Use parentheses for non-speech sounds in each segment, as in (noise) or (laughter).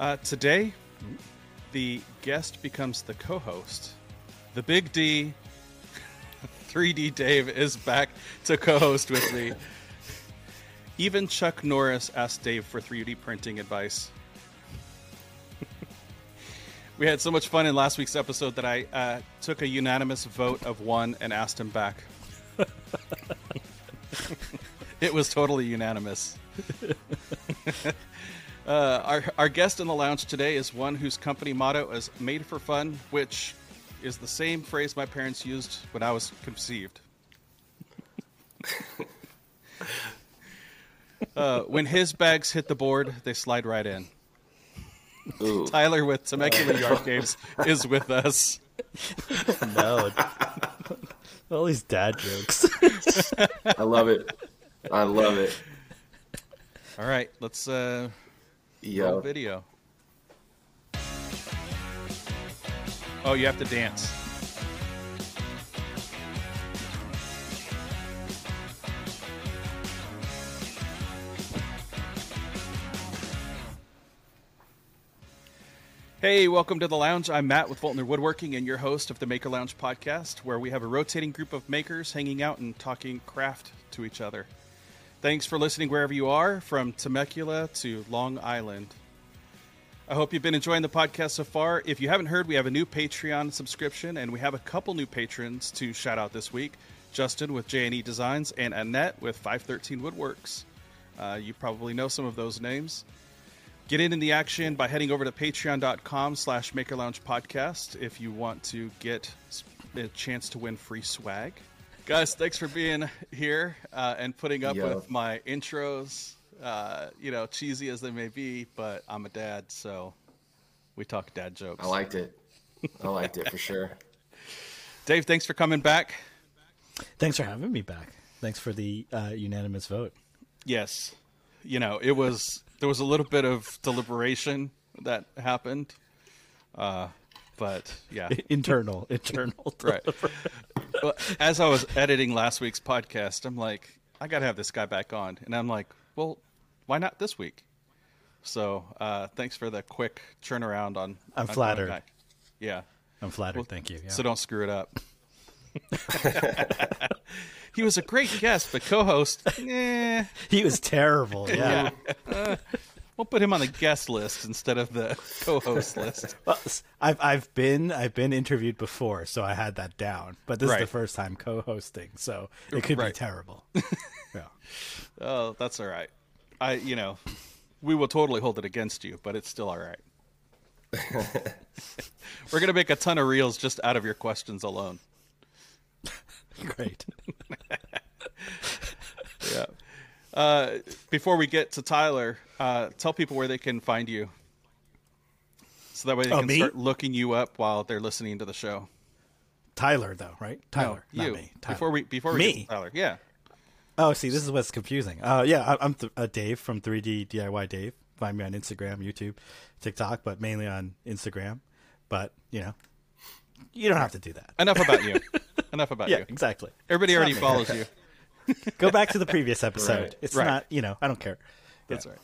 Uh, today, the guest becomes the co-host. The Big D, (laughs) 3D Dave, is back to co-host with me. (laughs) Even Chuck Norris asked Dave for 3D printing advice. we had so much fun in last week's episode that I uh, took a unanimous vote of one and asked him back. (laughs) it was totally unanimous. Uh, our, our guest in the lounge today is one whose company motto is made for fun, which is the same phrase my parents used when I was conceived. uh, when his bags hit the board, they slide right in. Ooh. Tyler with Temecula Yard Games is with us. No. All these dad jokes. I love it. I love it. All right, let's uh, roll video. Oh, you have to dance. Hey, welcome to the lounge. I'm Matt with Voeltner Woodworking and your host of the Maker Lounge podcast, where we have a rotating group of makers hanging out and talking craft to each other. Thanks for listening wherever you are, from Temecula to Long Island. I hope you've been enjoying the podcast so far. If you haven't heard, we have a new Patreon subscription, and we have a couple new patrons to shout out this week Justin with J&E Designs and Annette with 513 Woodworks. Uh, you probably know some of those names. Get in in the action by heading over to patreon.com slash Maker Lounge Podcast if you want to get a chance to win free swag. Guys, thanks for being here uh, and putting up Yo. with my intros. Uh, you know, cheesy as they may be, but I'm a dad, so we talk dad jokes. I liked it. I liked it for (laughs) sure. Dave, thanks for coming back. Thanks for having me back. Thanks for the uh, unanimous vote. Yes, you know, it was there was a little bit of deliberation that happened, uh, but yeah, (laughs) Internal, internal. (laughs) right. Well, as I was editing last week's podcast, I'm like, I gotta have this guy back on, and I'm like, well, why not this week? So, uh, thanks for the quick turnaround on. I'm on flattered. Yeah. I'm flattered. Thank you. Yeah. So don't screw it up. (laughs) he was a great guest, but co-host, eh, he was terrible. Yeah. We'll put him on the guest list instead of the (laughs) co-host list. Well, I've I've been I've been interviewed before, so I had that down. But this is the first time co-hosting, so it could be terrible. (laughs) yeah. Oh, that's all right. I, you know, we will totally hold it against you, but it's still all right. (laughs) We're gonna make a ton of reels just out of your questions alone. Great. Yeah. Uh, before we get to Tyler, uh, tell people where they can find you, so that way they Oh, can me? start looking you up while they're listening to the show. Tyler though, right? Tyler, No, not you. me. Tyler. Before we before we Me? get to Tyler, yeah. Oh, see, this is what's confusing. Uh, yeah, I, I'm th- uh, Dave from 3D DIY Dave. Find me on Instagram, YouTube, TikTok, but mainly on Instagram. But you know, you don't have to do that. Enough about you. (laughs) Enough about Yeah, you. exactly. Everybody It's already follows (laughs) you. Go back to the previous episode. Right. It's Right. not, you know, I don't care. That's right.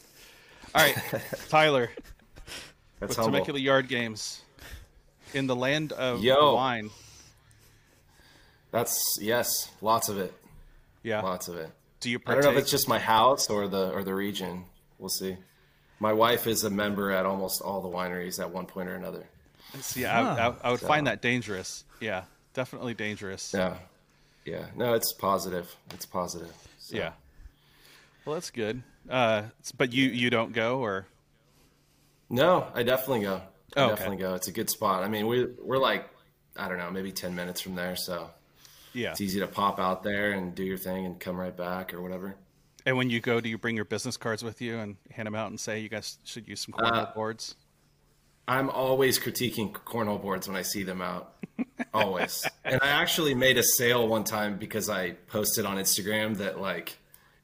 All right, (laughs) Tyler That's with humble. Temecula Yard Games in the land of Yo. wine. That's yes, lots of it. Yeah. Lots of it. Do you I don't know if it's just my house or the or the region. We'll see. My wife is a member at almost all the wineries at one point or another. See, I, I, I would So- find that dangerous. Yeah, definitely dangerous. Yeah. Yeah. No, it's positive. It's positive. So- Yeah. Well, that's good. Uh, but you you don't go or No, I definitely go. I Oh, okay. definitely go. It's a good spot. I mean, we we're like I don't know, maybe 10 minutes from there, so yeah. it's easy to pop out there and do your thing and come right back or whatever. And when you go, do you bring your business cards with you and hand them out and say you guys should use some cornhole Uh, boards? I'm always critiquing cornhole boards when I see them out. Always. (laughs) and I actually made a sale one time because I posted on Instagram that like,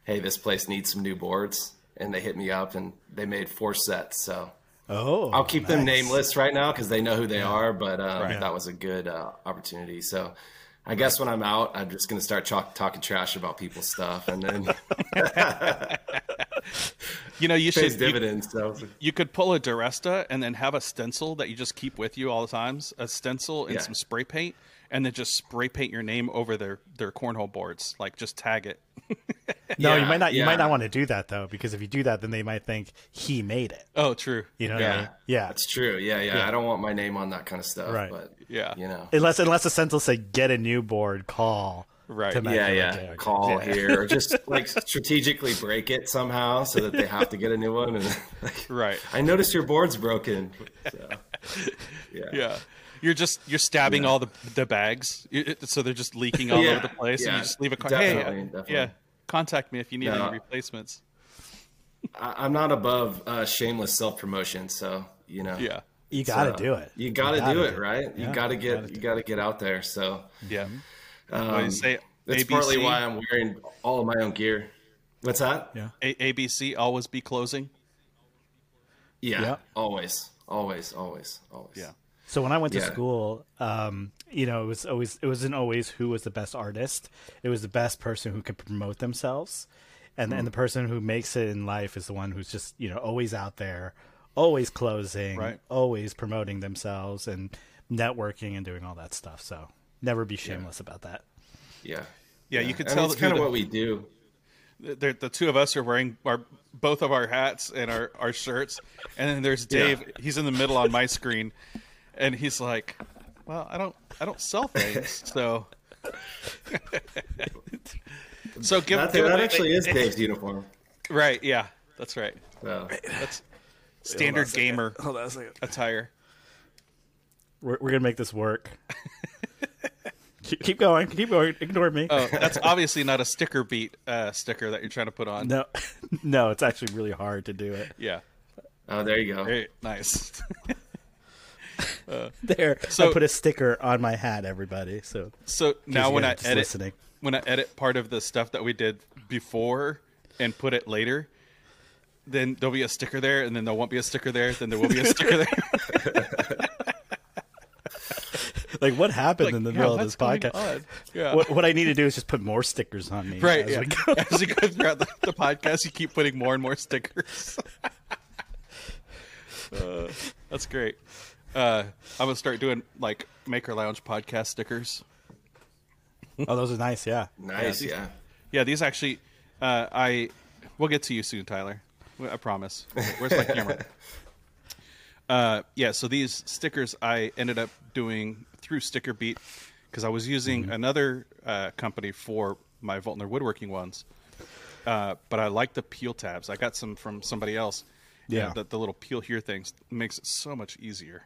hey, this place needs some new boards, and they hit me up and they made four sets. So Oh, I'll keep them nameless right now because they know who they are. But um, Right. that was a good uh, opportunity. So. I guess when I'm out, I'm just going to start talk, talking trash about people's stuff, and then (laughs) (laughs) You know, you pays should you. So you could pull a Duresta and then have a stencil that you just keep with you all the times. A stencil and Yeah. some spray paint, and then just spray paint your name over their their cornhole boards. Like just tag it. (laughs) No, you might not. You yeah. might not want to do that though, because if you do that, then they might think he made it. Oh, true. You know what I yeah, mean? Yeah. that's true. Yeah, yeah, Yeah. I don't want my name on that kind of stuff. Right. But Yeah. you know. Unless unless the stencil say get a new board, call. Right. to Yeah, yeah, Macular yeah. Jack. Call Yeah. here, or (laughs) just like strategically break it somehow so that they have to get a new one. And (laughs) like, Right. I noticed your board's broken. So, (laughs) yeah. Yeah. You're just you're stabbing Yeah. all the the bags, so they're just leaking all Yeah, over the place, and yeah, you just leave a card. definitely, Hey, uh, definitely. yeah, contact me if you need No. any replacements. I, I'm not above uh, shameless self promotion, so you know. Yeah, You got to So, do it. You got to gotta do it, right? Yeah, you got to get gotta you got to get out there. So yeah. Um, you say that's ABC, partly why I'm wearing all of my own gear. What's that? Yeah. A- ABC always be closing. Yeah, Yeah. always, always, always, always. Yeah. So when I went to Yeah. school, um, you know, it was always it wasn't always who was the best artist. It was the best person who could promote themselves, and and the person who makes it in life is the one who's just you know always out there, always closing, Right. always promoting themselves and networking and doing all that stuff. So never be shameless about that. yeah, Yeah, you can I mean, tell it's kind of what we do. the, the two of us are wearing our both of our hats and our, our shirts, and then there's Dave. Yeah. He's in the middle on my screen, and he's like, "Well, I don't I don't sell things, so." (laughs) so give, That, give that actually is Dave's uniform. right. Yeah, that's right. So, That's standard gamer Hold on a second. attire. We're, we're gonna make this work. (laughs) keep, keep going. Keep going. Ignore me. Oh, that's obviously not a sticker beat uh, sticker that you're trying to put on. No, (laughs) no, it's actually really hard to do it. Yeah. oh, there you go. Very nice. (laughs) There, So- I put a sticker on my hat, everybody. So So now when I edit listening. when I edit part of the stuff that we did before and put it later, then there'll be a sticker there, and then there won't be a sticker there, then there will be a sticker there. (laughs) (laughs) like, what happened Like, in the yeah, middle of this podcast? Yeah. What, what I need to do is just put more stickers on me. right. as Yeah. we go. (laughs) As you go throughout the, the podcast, you keep putting more and more stickers. (laughs) Uh, that's great. Uh, I'm gonna start doing like Maker Lounge podcast stickers. Oh, those are nice. Yeah. Nice, these- yeah. Yeah, these actually, uh, I we'll get to you soon, Tyler. I promise. Where's my camera? Uh, yeah, so these stickers I ended up doing through Sticker Beat because I was using another uh, company for my Voeltner woodworking ones, uh, but I like the peel tabs. I got some from somebody else. Yeah. And the, the little peel here things makes it so much easier.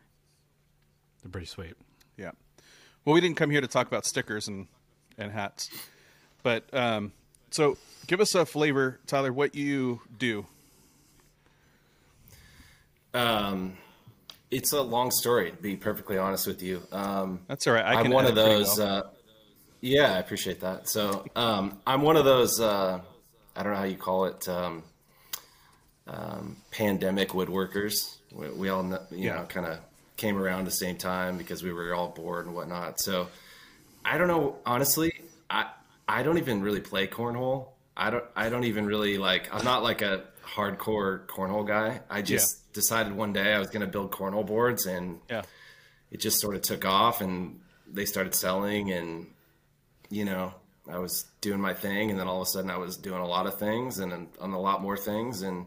They're pretty sweet. Yeah. Well, we didn't come here to talk about stickers and, and hats, but um, so give us a flavor, Tyler, what you do. Um, it's a long story, to be perfectly honest with you. Um, That's all right. I I'm can one of those. well. Uh, yeah, I appreciate that. So um, I'm one of those. Uh, I don't know how you call it. Um, um, pandemic woodworkers. We, we all, you Yeah. know, kind of came around the same time because we were all bored and whatnot. So I don't know. Honestly, I I don't even really play cornhole. I don't. I don't even really like. I'm not like a hardcore cornhole guy. I just decided one day I was going to build cornhole boards and yeah. it just sort of took off and they started selling and you know i was doing my thing and then all of a sudden i was doing a lot of things and on a lot more things and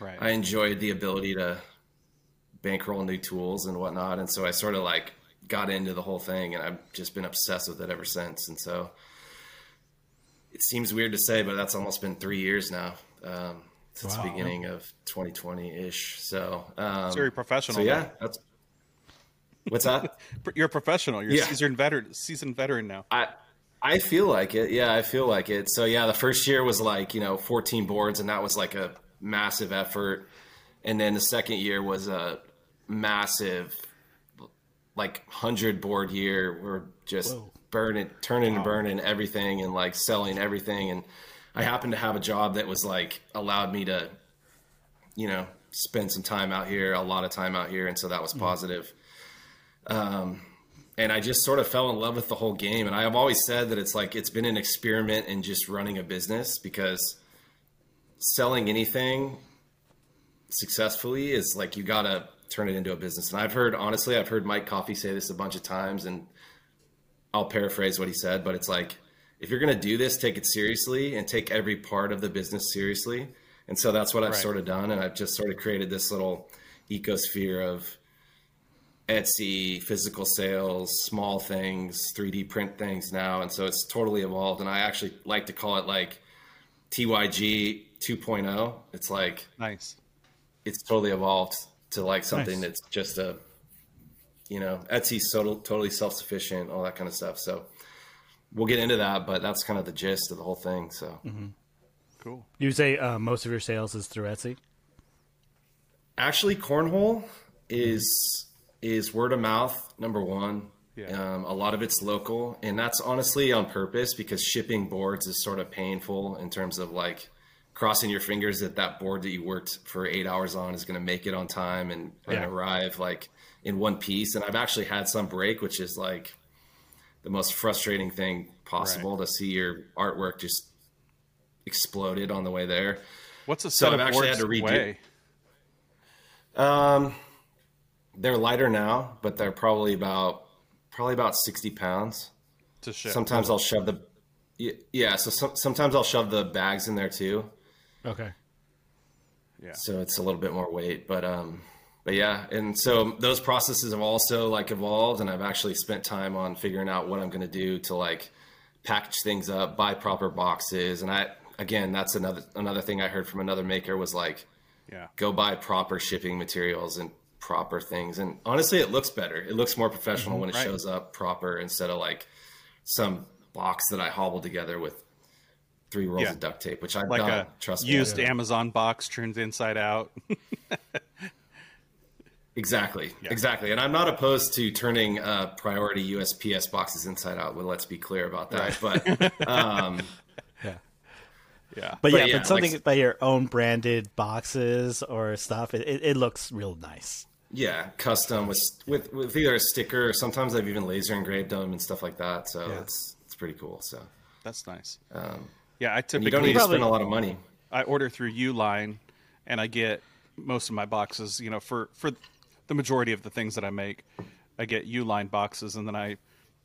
Right. i enjoyed the ability to bankroll new tools and whatnot and so i sort of like got into the whole thing and i've just been obsessed with it ever since and so it seems weird to say but that's almost been three years now um, since Wow. the beginning of 2020-ish so um, It's very professional. so yeah that's (laughs) what's that (laughs) You're a professional. You're Yeah. a seasoned veteran, seasoned veteran now. I I feel like it. Yeah, I feel like it. So yeah, the first year was like, you know, 14 boards and that was like a massive effort. And then the second year was a massive like 100 board year. We're just burning turning and burning everything and like selling everything and I happened to have a job that was like allowed me to you know, spend some time out here, a lot of time out here and so that was mm-hmm. positive. positive and I just sort of fell in love with the whole game. And I have always said that it's like it's been an experiment in just running a business because selling anything successfully is like you gotta turn it into a business. And I've heard honestly, I've heard Mike Coffey say this a bunch of times, and I'll paraphrase what he said, but it's like if you're gonna do this, take it seriously and take every part of the business seriously. And so that's what I've Right. sort of done, and I've just sort of created this little ecosphere of Etsy, physical sales, small things, 3D print things now. And so it's totally evolved. And I actually like to call it like TYG 2.0. It's like, Nice. it's totally evolved to like something Nice. that's just a, you know, Etsy's total, totally self sufficient, all that kind of stuff. So we'll get into that, but that's kind of the gist of the whole thing. So Cool. You say uh, most of your sales is through Etsy. actually, cornhole is is word of mouth number one. Yeah. Um, a lot of it's local, and that's honestly on purpose because shipping boards is sort of painful in terms of like crossing your fingers that that board that you worked for eight hours on is going to make it on time and, and arrive like in one piece. And I've actually had some break, which is like the most frustrating thing possible to see your artwork just exploded on the way there. What's a So I've of actually had to redo- weigh? Um, they're lighter now, but they're probably about probably about sixty pounds. to ship? Sometimes I'll shove the yeah. So some, sometimes I'll shove the bags in there too, Okay. Yeah. so it's a little bit more weight. But um, but yeah, and so those processes have also like evolved, and I've actually spent time on figuring out what I'm going to do to like package things up, buy proper boxes, and I again that's another another thing I heard from another maker was like Yeah. go buy proper shipping materials and proper things. And honestly, it looks better. It looks more professional mm-hmm. when it Right. shows up proper instead of like some box that I hobbled together with three rolls Yeah. of duct tape, which I've Like done. a trust me. used Amazon box turned inside out. (laughs) Exactly. Exactly. And I'm not opposed to turning uh, priority USPS boxes inside out. Well, let's be clear about that. But (laughs) um, Yeah. yeah. But, But yeah, yeah, but something like- by your own branded boxes or stuff, it, it, it looks real nice. yeah, custom with, with with either a sticker or sometimes I've even laser engraved them and stuff like that. So Yeah. it's it's pretty cool. So That's nice. um, yeah, I you don't need typically to spend a lot of money. I order through Uline, and I get most of my boxes. You know, for for the majority of the things that I make, I get Uline boxes, and then I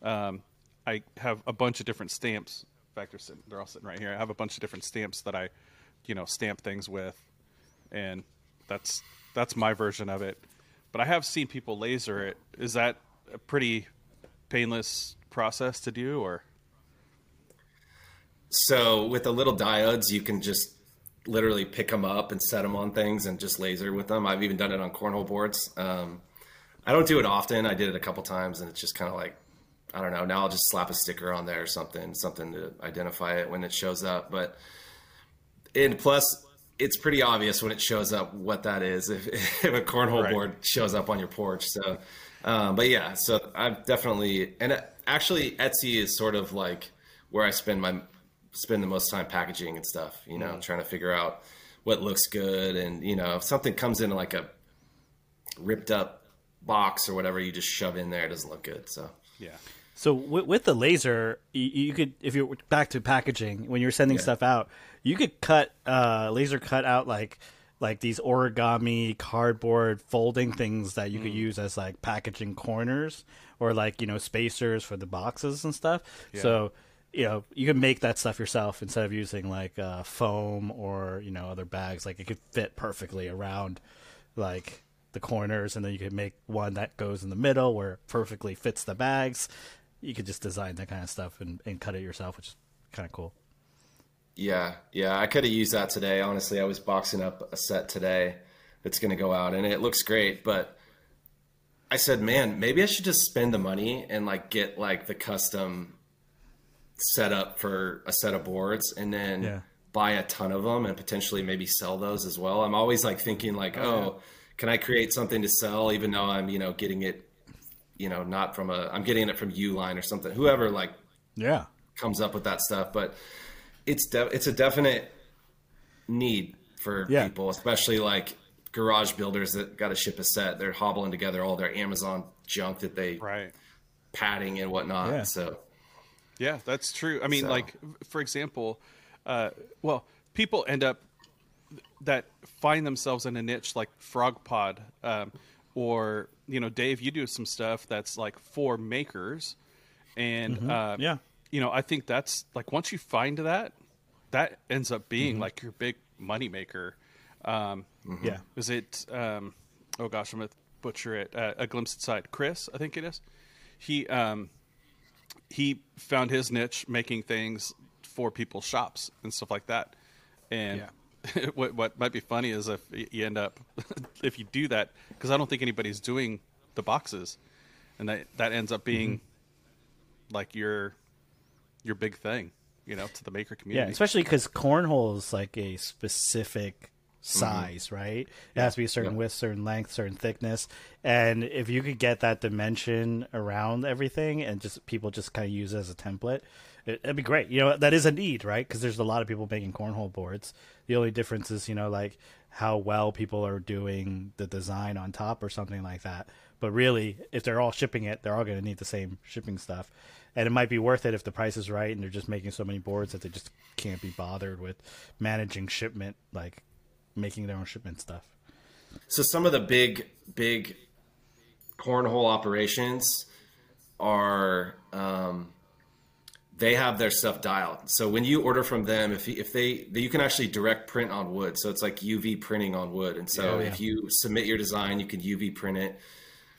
um, I have a bunch of different stamps. In fact, they're sitting, they're all sitting right here. I have a bunch of different stamps that I, you know, stamp things with, and that's that's my version of it. But I have seen people laser it. Is that a pretty painless process to do, or So with the little diodes, you can just literally pick them up and set them on things and just laser with them. I've even done it on cornhole boards. Um, I don't do it often. I did it a couple times, and it's just kind of like I don't know. Now I'll just slap a sticker on there or something, something to identify it when it shows up. But and plus, it's pretty obvious when it shows up what that is if, (laughs) if a cornhole Right. board shows up on your porch. So, um, but yeah, so I've definitely and actually Etsy is sort of like where I spend my spend the most time packaging and stuff. You know, trying to figure out what looks good and you know if something comes in like a ripped up box or whatever, you just shove in there. It doesn't look good. So yeah, So with, with the laser, you, you could, if you're back to packaging, when you're sending Yeah. stuff out, you could cut, uh, laser cut out like, like these origami cardboard folding things that you could use as like packaging corners or like you know spacers for the boxes and stuff. So you know you can make that stuff yourself instead of using like uh, foam or you know other bags. Like it could fit perfectly around like the corners, and then you could make one that goes in the middle where it perfectly fits the bags. You could just design that kind of stuff and, and cut it yourself, which is kind of cool. Yeah, yeah, I could have used that today. Honestly, I was boxing up a set today that's going to go out, and it looks great. But I said, man, maybe I should just spend the money and like get like the custom setup for a set of boards, and then Yeah. buy a ton of them and potentially maybe sell those as well. I'm always like thinking like, oh, oh, can I create something to sell, even though I'm you know getting it, you know, not from a I'm getting it from Uline or something. Whoever like Yeah. comes up with that stuff, but it's de- it's a definite need for Yeah. people, especially like garage builders that got to ship a set. They're hobbling together all their Amazon junk that they right. padding and whatnot. Yeah. So Yeah, that's true. I mean, So- like for example, uh, well, people end up that find themselves in a niche like Frog Pod, um, or you know, Dave, you do some stuff that's like for makers, and uh, Yeah. you know, I think that's like once you find that, that ends up being like your big money maker. Um, Yeah. is it? Um, oh gosh, I'm gonna butcher it. Uh, a glimpse inside. Chris, I think it is. He um, he found his niche making things for people's shops and stuff like that. And (laughs) what what might be funny is if you end up (laughs) if you do that because I don't think anybody's doing the boxes, and that that ends up being mm-hmm. like your your big thing, you know, to the maker community. Yeah, especially because cornhole is like a specific Mm-hmm. size, right? It has to be a certain width, certain length, certain thickness, and if you could get that dimension around everything, and just people just kind of use it as a template, it, it'd be great. You know, that is a need, right? Because there's a lot of people making cornhole boards. The only difference is, you know, like how well people are doing the design on top or something like that. But really, if they're all shipping it, they're all going to need the same shipping stuff. And it might be worth it if the price is right and they're just making so many boards that they just can't be bothered with managing shipment, like making their own shipment stuff. So some of the big, big cornhole operations are um, they have their stuff dialed. So when you order from them, if if they you can actually direct print on wood, so it's like UV printing on wood. And so Yeah, if you submit your design, you can UV print it.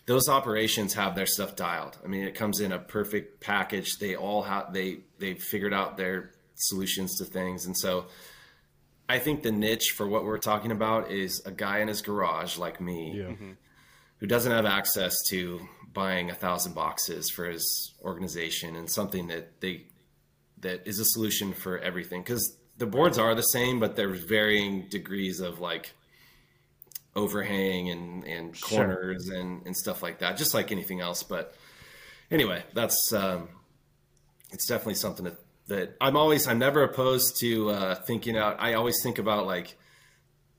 Those operations have their stuff dialed. I mean, it comes in a perfect package. They all have they they figured out their solutions to things, and so. I think the niche for what we're talking about is a guy in his garage like me who doesn't have access to buying a thousand boxes for his organization and something that they that is a solution for everything. Because the boards are the same but there's varying degrees of like overhang and and Sure. corners and and stuff like that just like anything else. But anyway that's um it's definitely something that that i'm always i'm never opposed to uh thinking out i always think about like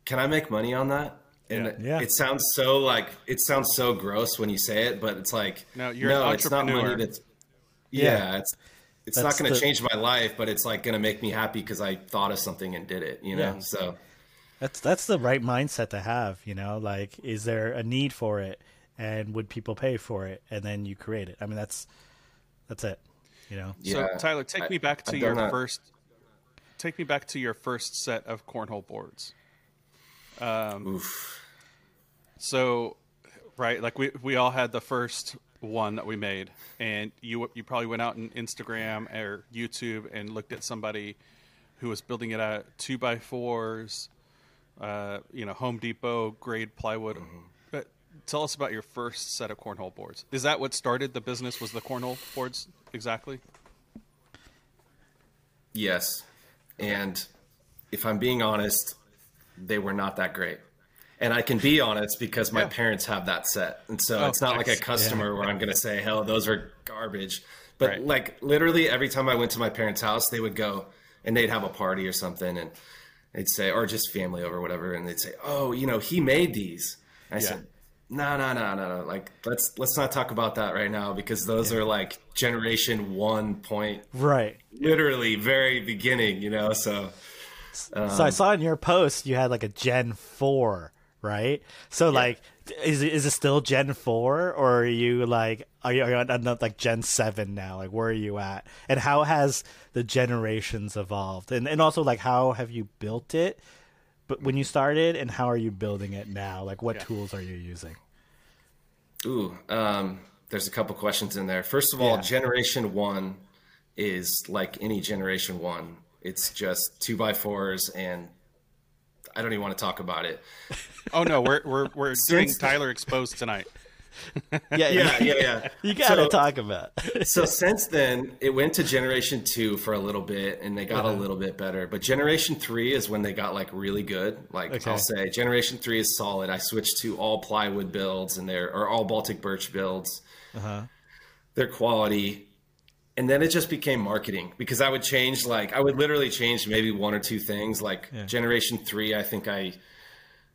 can i make money on that and Yeah. Yeah. it sounds so like it sounds so gross when you say it but it's like No, you're an it's not money entrepreneur. that's yeah, Yeah. it's it's That's not going to the- change my life but it's like going to make me happy because i thought of something and did it you know Yeah. so That's that's the right mindset to have, you know. Like, is there a need for it, and would people pay for it? And then you create it. I mean, that's that's it, you know. So Tyler, take I- me back to I've your done first. Take me back to your first set of cornhole boards. Um, oof So, right, like we we all had the first one that we made, and you you probably went out on Instagram or YouTube and looked at somebody who was building it at two by fours, uh, you know, Home Depot grade plywood. But tell us about your first set of cornhole boards. Is that what started the business? Was the cornhole boards exactly? Yes. And if I'm being honest, they were not that great. And I can be honest because my Yeah. parents have that set. And so Oh, it's not like a nice. customer where I'm going to say, hell, those are garbage. But Right. like literally every time I went to my parents' house, they would go and they'd have a party or something and they'd say, or just family over, whatever. And they'd say, oh, you know, he made these. And I Yeah. said, no, no, no, no, no. Like, let's, let's not talk about that right now because those are like generation one point Right. literally very beginning, you know. So so I um, saw in your post you had like a Gen four, right? So like, is it, is it still Gen four, or are you like are you, are you on, like Gen seven now? Like, where are you at? And how has the generations evolved? And and also like, how have you built it? But when you started, and how are you building it now? Like, what Yeah. tools are you using? Ooh, um, there's a couple questions in there. First of all, Yeah. generation one is like any generation one. It's just two by fours, and I don't even want to talk about it. Oh no, we're we're we're getting (laughs) Since- Tyler exposed tonight. Yeah, Yeah, yeah, yeah. (laughs) You gotta So- talk about. so since then, it went to generation two for a little bit, and they got a little bit better. But generation three is when they got like really good. Like Okay. I'll say, generation three is solid. I switched to all plywood builds, and they're or all Baltic birch builds. Uh-huh. Their quality, and then it just became marketing because I would change like I would literally change maybe one or two things. Like generation three, I think I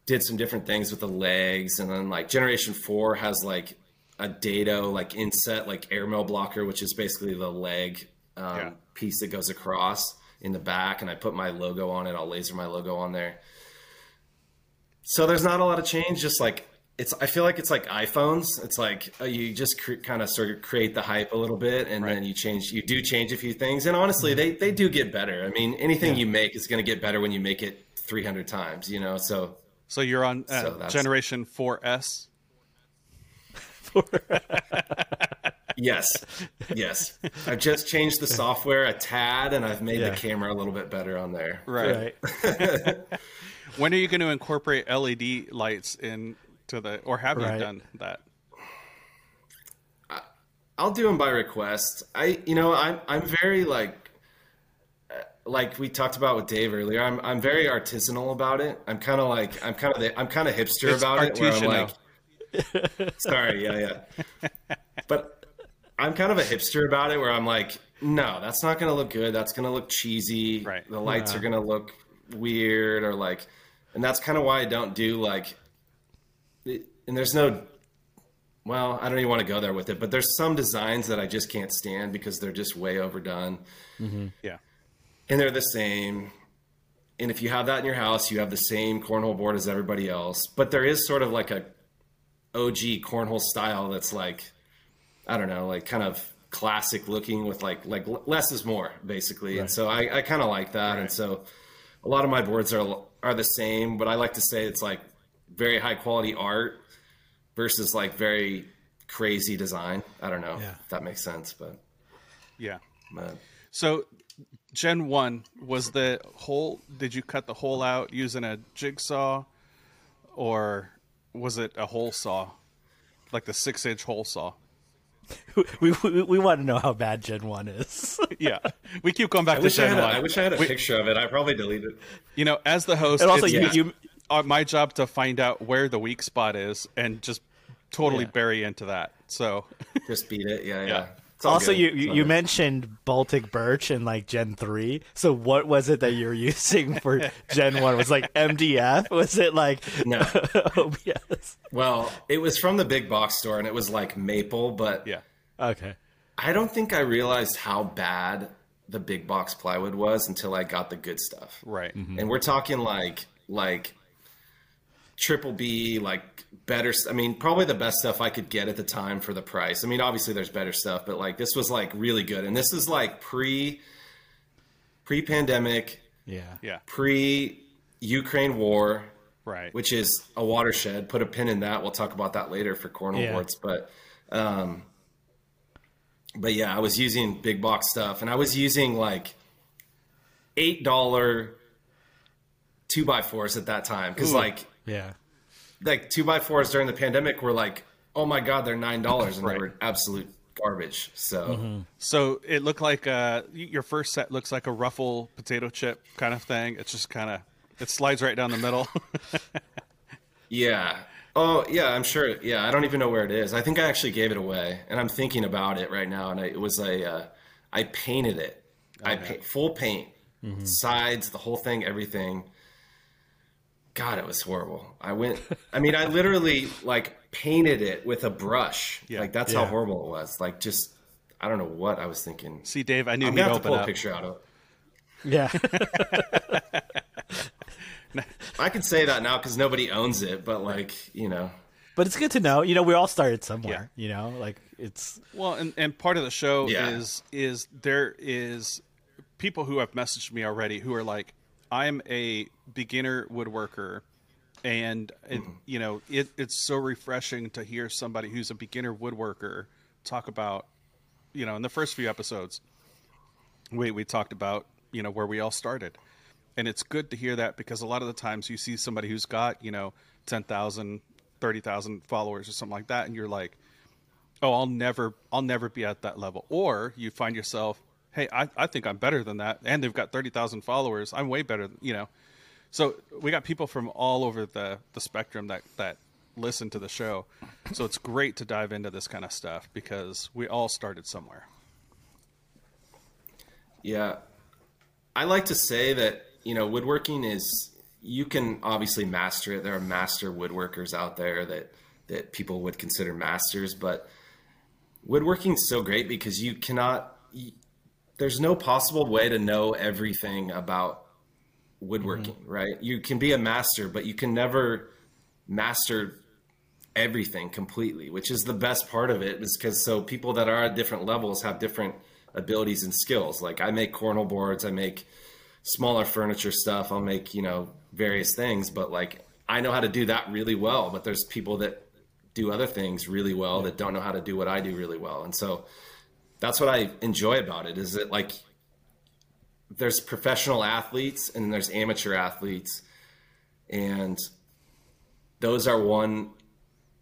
did some different things with the legs, and then like generation four has like a dado like inset like airmail blocker, which is basically the leg um, Yeah. piece that goes across in the back, and I put my logo on it. I'll laser my logo on there. So there's not a lot of change. Just like it's, I feel like it's like iPhones. It's like uh, you just cr- kind of sort of create the hype a little bit, and Right. then you change. You do change a few things, and honestly, they they do get better. I mean, anything you make is going to get better when you make it 300 times. You know, so So you're on uh, So generation 4S. (laughs) yes, yes. I've just changed the software a tad, and I've made Yeah. the camera a little bit better on there. Right. Right. (laughs) When are you going to incorporate LED lights into the, or have you done that? I'll do them by request. I, you know, I'm I'm very like, like we talked about with Dave earlier. I'm I'm very artisanal about it. I'm kind of like I'm kind of I'm kind of hipster It's about it. Where I'm artisanal. like, sorry, yeah, yeah. But I'm kind of a hipster about it, where I'm like, no, that's not gonna look good. That's gonna look cheesy. Right. The lights Yeah. are gonna look weird, or like, and that's kind of why I don't do like. it- And there's no well, I don't even want to go there with it, but there's some designs that I just can't stand because they're just way overdone mm-hmm. Yeah. And they're the same. And if you have that in your house, you have the same cornhole board as everybody else. But there is sort of like a OG cornhole style that's like, I don't know, like kind of classic looking with like like less is more basically. And so I, I kind of like that. And so a lot of my boards are are the same, but I like to say it's like very high quality art versus like very crazy design. I don't know Yeah. if that makes sense, but, Yeah. but So Gen 1 was the whole, did you cut the hole out using a jigsaw or was it a hole saw? Like the six inch hole saw? (laughs) we, we we want to know how bad Gen One is. (laughs) Yeah. We keep going back I to Gen had 1. I wish I had a picture of it. I probably deleted it. You know, as the host, and also, it's you, it's, you uh, my job to find out where the weak spot is and just totally Yeah. bury into that. So, (laughs) Just beat it. Yeah, yeah. Yeah. Also good. you you, you mentioned Baltic Birch in like Gen three. So what was it that you were (laughs) using for Gen one? Was it like MDF? Was it like No. (laughs) OBS? Well, it was from the big box store, and it was like maple, but yeah. Okay. I don't think I realized how bad the big box plywood was until I got the good stuff. Right. And we're talking like like triple B, like better. I mean, probably the best stuff I could get at the time for the price. I mean, obviously there's better stuff, but like this was like really good, and this is like pre pre pandemic, Yeah. Yeah. pre Ukraine war. Right. which is a watershed. Put a pin in that. We'll talk about that later for cornhole Yeah. boards. But, um, but yeah, I was using big box stuff, and I was using like eight dollar two by fours at that time because Ooh. like Yeah. like two by fours during the pandemic were like, oh my god, they're nine dollars, and (laughs) Right. they were absolute garbage. So So it looked like uh, your first set looks like a ruffle potato chip kind of thing. It's just kind of it slides right down the middle. (laughs) Yeah. Oh, yeah, I'm sure. Yeah, I don't even know where it is. I think I actually gave it away, and I'm thinking about it right now. And I, it was a, uh, I painted it. I paint full paint, sides, the whole thing, everything. God, it was horrible. I went. I mean, I literally like painted it with a brush. Yeah. Like that's Yeah. how horrible it was. Like just, I don't know what I was thinking. See, Dave, I knew I'm he'd gonna have to open pull a picture out of. it. Yeah. (laughs) I can say that now because nobody owns it, but like you know, but it's good to know. You know, we all started somewhere. Yeah. You know, like it's Well, and, and part of the show Yeah. is is there is people who have messaged me already who are like, I'm a beginner woodworker, and it, mm-hmm. you know it, it's so refreshing to hear somebody who's a beginner woodworker talk about, you know, in the first few episodes, we we talked about you know where we all started, and it's good to hear that because a lot of the times you see somebody who's got you know 10,000, 30,000 followers or something like that, and you're like oh i'll never i'll never be at that level. Or you find yourself hey i, I think i'm better than that. And they've got 30000 followers. I'm way better you know. So we got people from all over the the spectrum that that listen to the show. So it's great to dive into this kind of stuff because we all started somewhere. Yeah. I like to say that, you know, woodworking is you can obviously master it. There are master woodworkers out there that that people would consider masters, but woodworking's so great because you cannot there's no possible way to know everything about woodworking, mm-hmm. right? You can be a master, but you can never master everything completely, which is the best part of it is because so people that are at different levels have different abilities and skills. Like I make cornhole boards, I make smaller furniture stuff, I'll make, you know, various things, but like I know how to do that really well, but there's people that do other things really well that don't know how to do what I do really well. And so that's what I enjoy about it is that like there's professional athletes and there's amateur athletes and those are one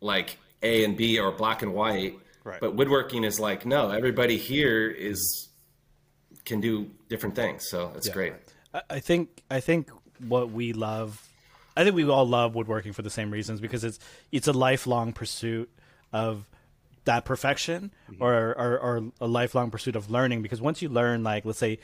like A and B or black and white. Right. But woodworking is like no, everybody here is can do different things. So it's great. I- I think I think what we love, I think we all love woodworking for the same reasons because it's it's a lifelong pursuit of that perfection mm-hmm. or, or or a lifelong pursuit of learning. Because once you learn, like let's say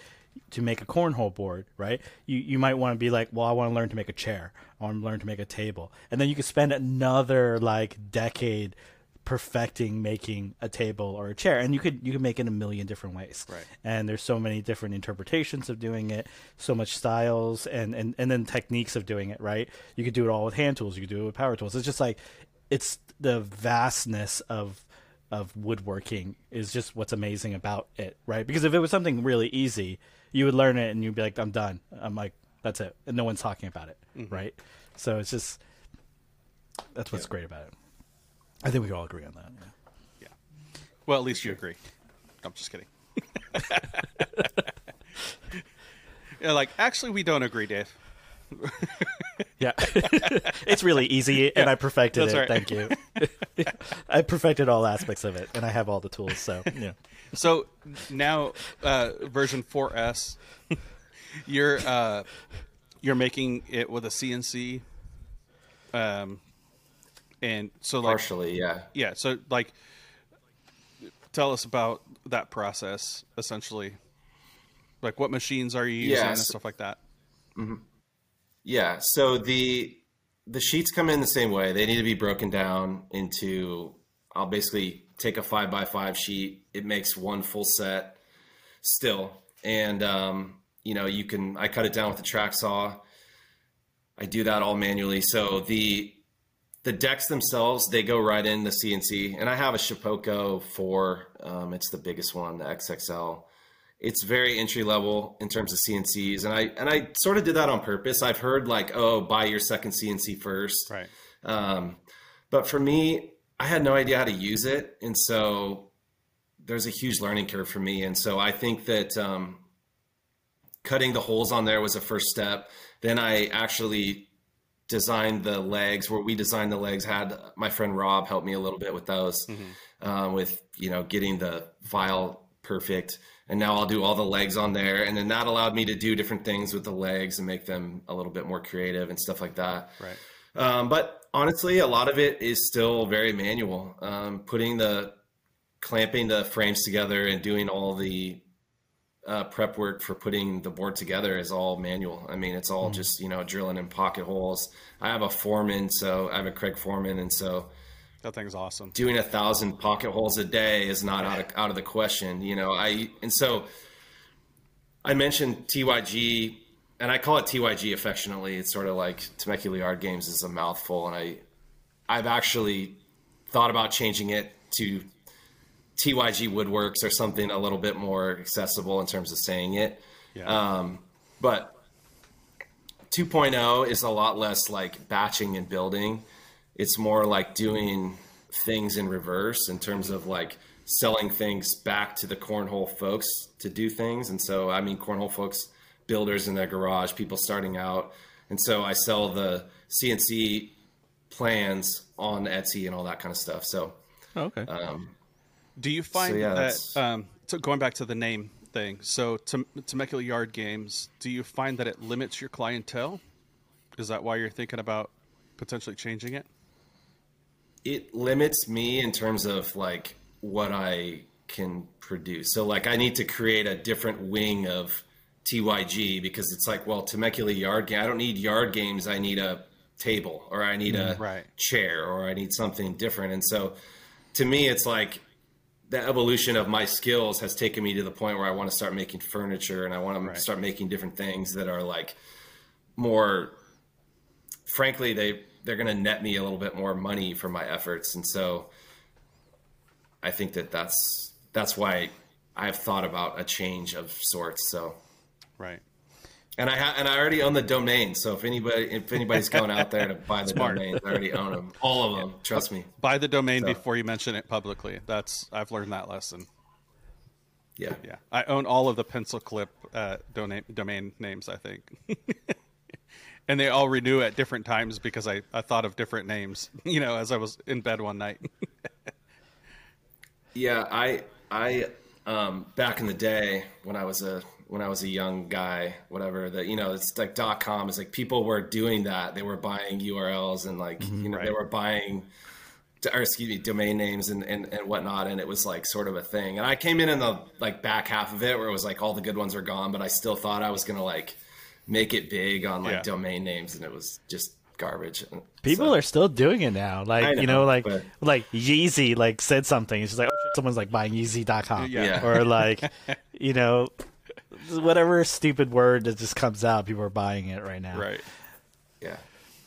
to make a cornhole board, right? You you might want to be like, well, I want to learn to make a chair. I want to learn to make a table, and then you could spend another like decade perfecting making a table or a chair and you could you could make it in a million different ways Right. and there's so many different interpretations of doing it so much styles and and and then techniques of doing it right you could do it all with hand tools you could do it with power tools it's just like it's the vastness of of woodworking is just what's amazing about it right because if it was something really easy you would learn it and you'd be like i'm done i'm like that's it and no one's talking about it mm-hmm. right so it's just that's what's great about it i think we all agree on that Yeah. Well, at least you agree. I'm just kidding. (laughs) (laughs) yeah, like actually, we don't agree, Dave. (laughs) Yeah, (laughs) it's really easy, and I perfected it. right. Thank you. (laughs) I perfected all aspects of it, and I have all the tools. So (laughs) yeah, So now, uh, version 4S, you're uh, you're making it with a CNC, um, and so like Partially, yeah. yeah, so like, tell us about that process essentially. Like, what machines are you using and stuff like that? Yeah. So the the sheets come in the same way. They need to be broken down into. I'll basically take a five by five sheet. It makes one full set still, and um, you know you can. I cut it down with a track saw. I do that all manually. So the the decks themselves they go right in the CNC, and I have a Shapeoko four. Um, it's the biggest one, the XXL it's very entry level in terms of CNCs, and I and I sort of did that on purpose. I've heard like, oh, buy your second CNC first, Right. um, but for me, I had no idea how to use it, and so there's a huge learning curve for me. And so I think that um, cutting the holes on there was a first step. Then I actually designed the legs. Where we designed the legs, had my friend Rob help me a little bit with those, um, with you know getting the file perfect. And now I'll do all the legs on there, and then that allowed me to do different things with the legs and make them a little bit more creative and stuff like that. Right. Um, but honestly, a lot of it is still very manual. Um, putting the clamping the frames together and doing all the uh, prep work for putting the board together is all manual. I mean, it's all just you know drilling in pocket holes. I have a foreman, so I have a Kreg Foreman, and so That thing's awesome. doing a thousand pocket holes a day is not out of, out of the question. You know, I and so I mentioned TYG, and I call it TYG affectionately. It's sort of like Temecula Yard Games is a mouthful, and I I've actually thought about changing it to TYG Woodworks or something a little bit more accessible in terms of saying it. Yeah. Um, but 2.0 is a lot less like batching and building. It's more like doing things in reverse in terms of like selling things back to the cornhole folks to do things. And so, I mean, cornhole folks, builders in their garage, people starting out. And so I sell the CNC plans on Etsy and all that kind of stuff. So, okay. Do you find yeah, that um, so going back to the name thing? So Tem- Temecula Yard Games, do you find that it limits your clientele? Is that why you're thinking about potentially changing it? It limits me in terms of like what I can produce. So like I need to create a different wing of TYG because it's like, well, Temecula yard game. I don't need yard games. I need a table or I need a mm-hmm. right. chair or I need something different. And so to me, it's like the evolution of my skills has taken me to the point where I want to start making furniture and I want to Right. start making different things that are like more frankly they they're going to net me a little bit more money for my efforts, and so I think that that's that's why I've thought about a change of sorts. So Right. and I ha- and I already own the domain. So if anybody if anybody's going out there to (laughs) buy the Smart. domains, I already own them, all of them. Trust me. Buy the domain So- before you mention it publicly. That's I've learned that lesson. Yeah. Yeah, I own all of the pencil clip uh, domain domain names. I think, (laughs) and they all renew at different times because I, I thought of different names. (laughs) You know, as I was in bed one night. (laughs) Yeah, I I um back in the day when I was a when I was a young guy, whatever, that you know, it's like dot com is like people were doing that. They were buying URLs and like you know, they were buying or excuse me, domain names and, and, and whatnot, and it was like sort of a thing. And I came in in the like back half of it where it was like all the good ones are gone, but I still thought I was gonna like make it big on like Yeah. domain names, and it was just garbage. People so- are still doing it now. Like I you know, know, like but- like Yeezy like said something. It's just like oh, shit, someone's like buying Yeezy.com. Yeah. Yeah. Or (laughs) like you know whatever stupid word that just comes out, people are buying it right now. right. yeah.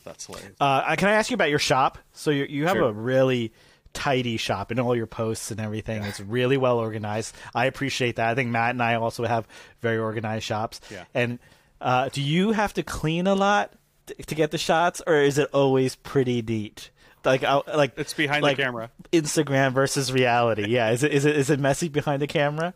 That's hilarious. Uh, can I ask you about your shop? So you you have Sure. a really tidy shop and all your posts and everything. It's really well organized. I appreciate that. I think Matt and I also have very organized shops. Yeah. And uh, do you have to clean a lot t- to get the shots, or is it always pretty neat? Like, I- like It's behind like the camera. Instagram versus reality. Yeah. Is it is it is it messy behind the camera?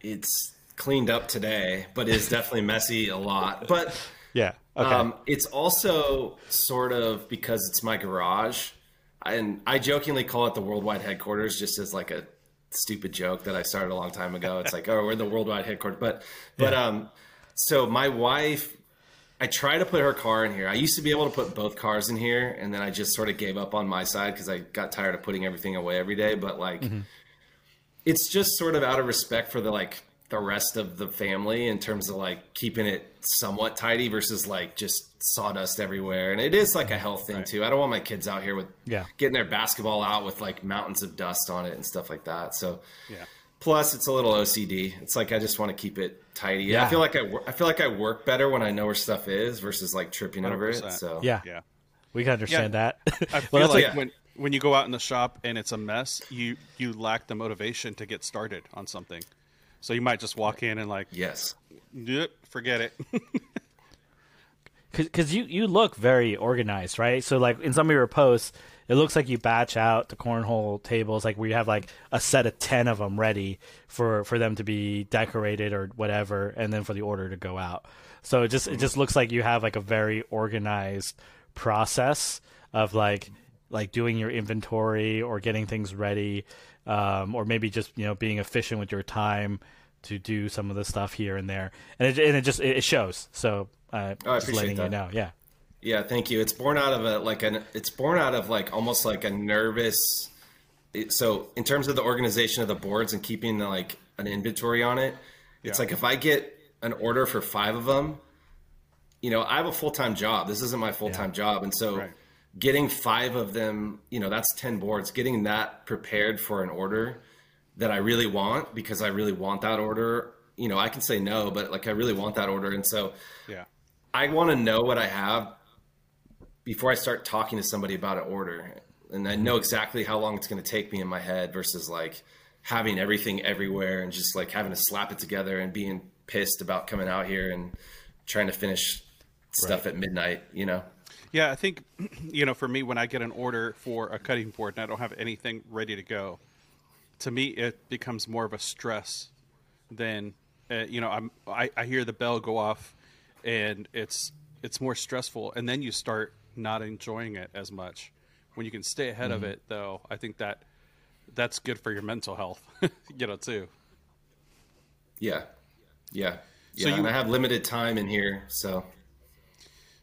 It's cleaned up today, but it's definitely messy a lot. But Yeah. Okay. Um, it's also sort of because it's my garage, and I jokingly call it the worldwide headquarters, just as like a stupid joke that I started a long time ago. It's like, oh, we're the worldwide headquarters, but but um, so my wife, I try to put her car in here. I used to be able to put both cars in here, and then I just sort of gave up on my side because I got tired of putting everything away every day. But like, mm-hmm. it's just sort of out of respect for the like the rest of the family in terms of like keeping it somewhat tidy versus like just sawdust everywhere. And it is like a health thing too. I don't want my kids out here with Yeah. getting their basketball out with like mountains of dust on it and stuff like that. So Yeah. Plus it's a little OCD. It's like I just want to keep it tidy. Yeah. I feel like I wor- I feel like I work better when I know where stuff is versus like tripping over it. So yeah. Yeah. We can understand that. I (laughs) feel well, that's like like- when when you go out in the shop and it's a mess, you you lack the motivation to get started on something. So you might just walk in and like, yes. "Yep, forget it. (laughs) because you you look very organized, right? So like in some of your posts, it looks like you batch out the cornhole tables, like where you have like a set of ten of them ready for for them to be decorated or whatever, and then for the order to go out. So it just it just looks like you have like a very organized process of like like doing your inventory or getting things ready, um, or maybe just you know being efficient with your time to do some of the stuff here and there, and it and it just it shows. So uh, Oh, just letting appreciate you know, yeah. Yeah, thank you. It's born out of a like an it's born out of like almost like a nervous so in terms of the organization of the boards and keeping like an inventory on it, it's Yeah. like if I get an order for 5 of them, you know, I have a full-time job. This isn't my full-time job and so Right. getting 5 of them, you know, that's 10 boards, getting that prepared for an order that I really want because I really want that order, you know, I can say no, but like I really want that order and so yeah. I want to know what I have before I start talking to somebody about an order. And I know exactly how long it's going to take me in my head versus like having everything everywhere and just like having to slap it together and being pissed about coming out here and trying to finish stuff at midnight, you know? Yeah, I think (clears throat) you know, for me, when I get an order for a cutting board and I don't have anything ready to go, to me it becomes more of a stress than uh, you know. I'm I, I hear the bell go off, and it's it's more stressful, and then you start not enjoying it as much. When you can stay ahead of it, though, I think that that's good for your mental health, (laughs) you know, too. Yeah. Yeah. So Yeah. you- and I have limited time in here. So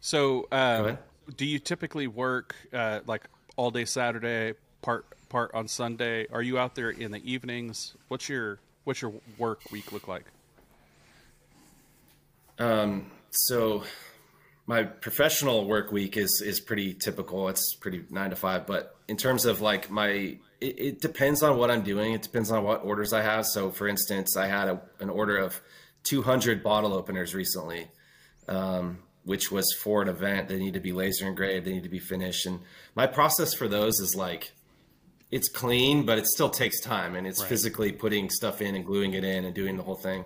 So, uh, do you typically work uh, like all day Saturday, part part on Sunday? Are you out there in the evenings? What's your what's your work week look like? Um, so my professional work week is is pretty typical it's pretty nine to five but in terms of like my it, it depends on what i'm doing it depends on what orders i have so for instance i had a, an order of 200 bottle openers recently um, which was for an event. They need to be laser engraved. They need to be finished. And my process for those is like, it's clean, but it still takes time, and it's Right. physically putting stuff in and gluing it in and doing the whole thing.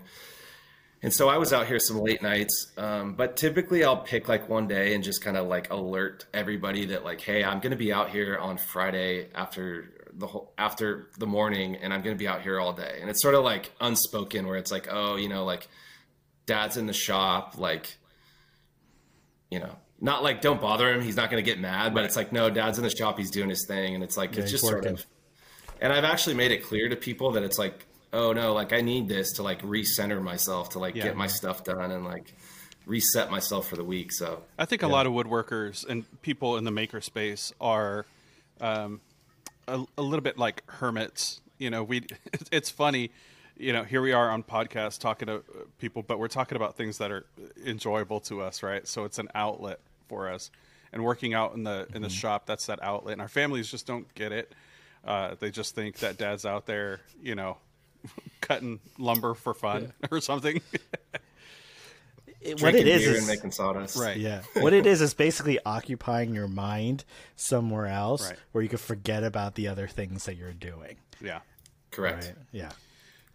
And so I was out here some late nights, um, but typically I'll pick like one day and just kind of like alert everybody that like, hey, I'm going to be out here on Friday after the whole after the morning, and I'm going to be out here all day. And it's sort of like unspoken, where it's like, oh, you know, like dad's in the shop, like, you know, not like don't bother him, he's not going to get mad, but it's like, no, dad's in the shop, he's doing his thing, and it's like it's he's just sort of. And I've actually made it clear to people that it's like, oh no, like I need this to like recenter myself to like Yeah. get my stuff done and like reset myself for the week. So I think a lot of woodworkers and people in the maker space are um, a, a little bit like hermits. You know, we (laughs) it's funny. You know, here we are on podcast talking to uh, people, but we're talking about things that are enjoyable to us, right? So it's an outlet for us. And working out in the in the shop, that's that outlet. And our families just don't get it. Uh, they just think that dad's out there, you know, cutting lumber for fun (laughs) or something. It- what it is beer is and making sawdust. Right. yeah. (laughs) what it is is basically occupying your mind somewhere else Right. where you can forget about the other things that you're doing. yeah. Correct. Right? Yeah.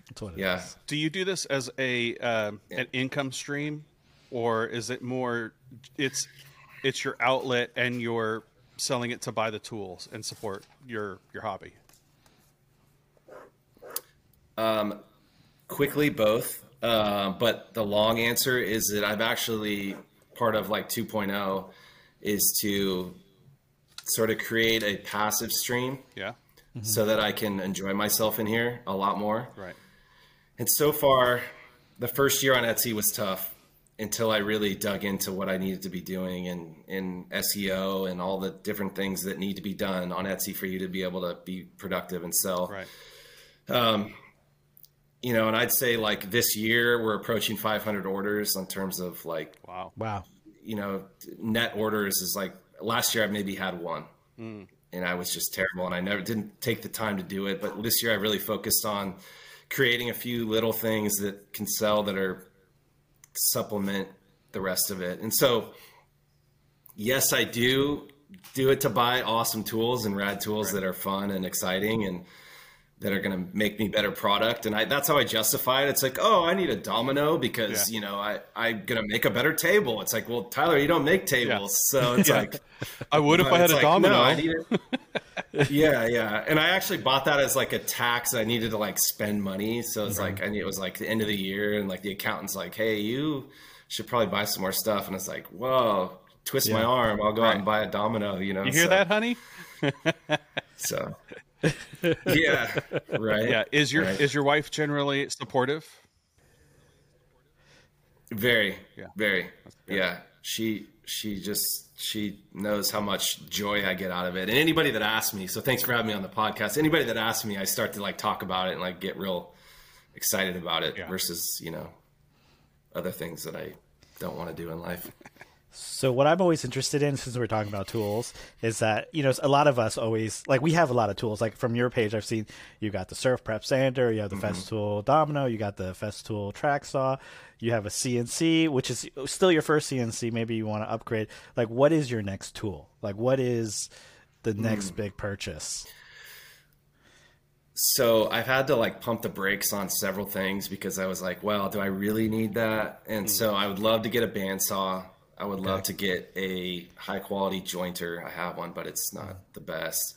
That's what it is. Yeah. Do you do this as a um, an income stream, or is it more? It's it's your outlet, and you're selling it to buy the tools and support your your hobby. Um, quickly both uh, but the long answer is that i've actually part of like 2.0 is to sort of create a passive stream Yeah. Mm-hmm. so that i can enjoy myself in here a lot more Right. and so far the first year on etsy was tough until i really dug into what i needed to be doing and in seo and all the different things that need to be done on etsy for you to be able to be productive and sell Right. Um, you know, and I'd say like this year we're approaching 500 orders in terms of like, Wow. Wow. you know, net orders is like last year I maybe had one Mm. and I was just terrible and I never didn't take the time to do it. But this year I really focused on creating a few little things that can sell that are supplement the rest of it. And so, yes, I do do it to buy awesome tools and rad tools that are fun and exciting and that are going to make me better product. And I, that's how I justify it. It's like, oh, I need a domino because, Yeah. you know, I, I'm going to make a better table. It's like, well, Tyler, you don't make tables. So (laughs) it's Yeah. like, I would if I had a like, domino. No, I need (laughs) it. yeah, yeah. And I actually bought that as like a tax. I needed to like spend money. So it's mm-hmm. like, I knew it was like the end of the year. And like the accountant's like, hey, you should probably buy some more stuff. And it's like, whoa, twist my arm. I'll go Right. out and buy a domino, you know? you hear so, that, honey? (laughs) So, (laughs) yeah, right. Yeah. Is your Right. is your wife generally supportive? Very, Yeah. very, yeah. She she just she knows how much joy I get out of it. And anybody that asks me, so thanks for having me on the podcast. Anybody that asks me, I start to like talk about it and like get real excited about it Yeah. versus you know other things that I don't want to do in life. So what I'm always interested in, since we're talking about tools, is that you know a lot of us always like we have a lot of tools. Like from your page, I've seen you got the Surf Prep Sander, you have the mm-hmm. Festool Domino, you got the Festool Track Saw, you have a CNC, which is uh, still your first CNC. Maybe you want to upgrade. Like, what is your next tool? Like, what is the next mm. big purchase? So I've had to like pump the brakes on several things because I was like, well, do I really need that? And mm. so I would love to get a bandsaw. I would love to get a high quality jointer. I have one, but it's not the best.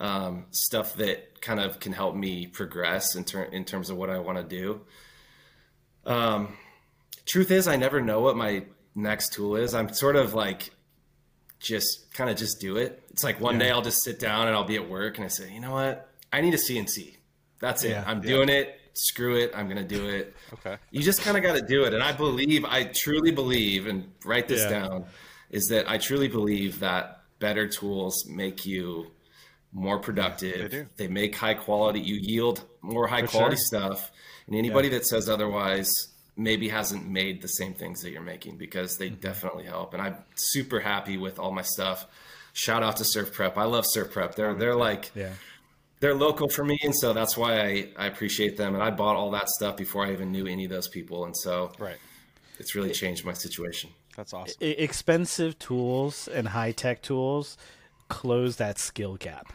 Um, stuff that kind of can help me progress in, ter- in terms of what I want to do. Um, truth is, I never know what my next tool is. I'm sort of like just kind of just do it. It's like one day I'll just sit down and I'll be at work and I say, you know what? I need a CNC. That's it. Yeah. I'm doing it. Screw it. I'm going to do it. Okay. You just kind of got to do it. And I believe, I truly believe, and write this Yeah. down, is that I truly believe that better tools make you more productive. They do. they make high quality, you yield more high quality sure. stuff. And anybody that says otherwise maybe hasn't made the same things that you're making because they mm-hmm. definitely help. And I'm super happy with all my stuff. Shout out to Surf Prep. I love Surf Prep. They're they're like Yeah. They're local for me, and so that's why I, I appreciate them. And I bought all that stuff before I even knew any of those people, and so Right. it's really changed my situation. That's awesome. I- expensive tools and high tech tools close that skill gap,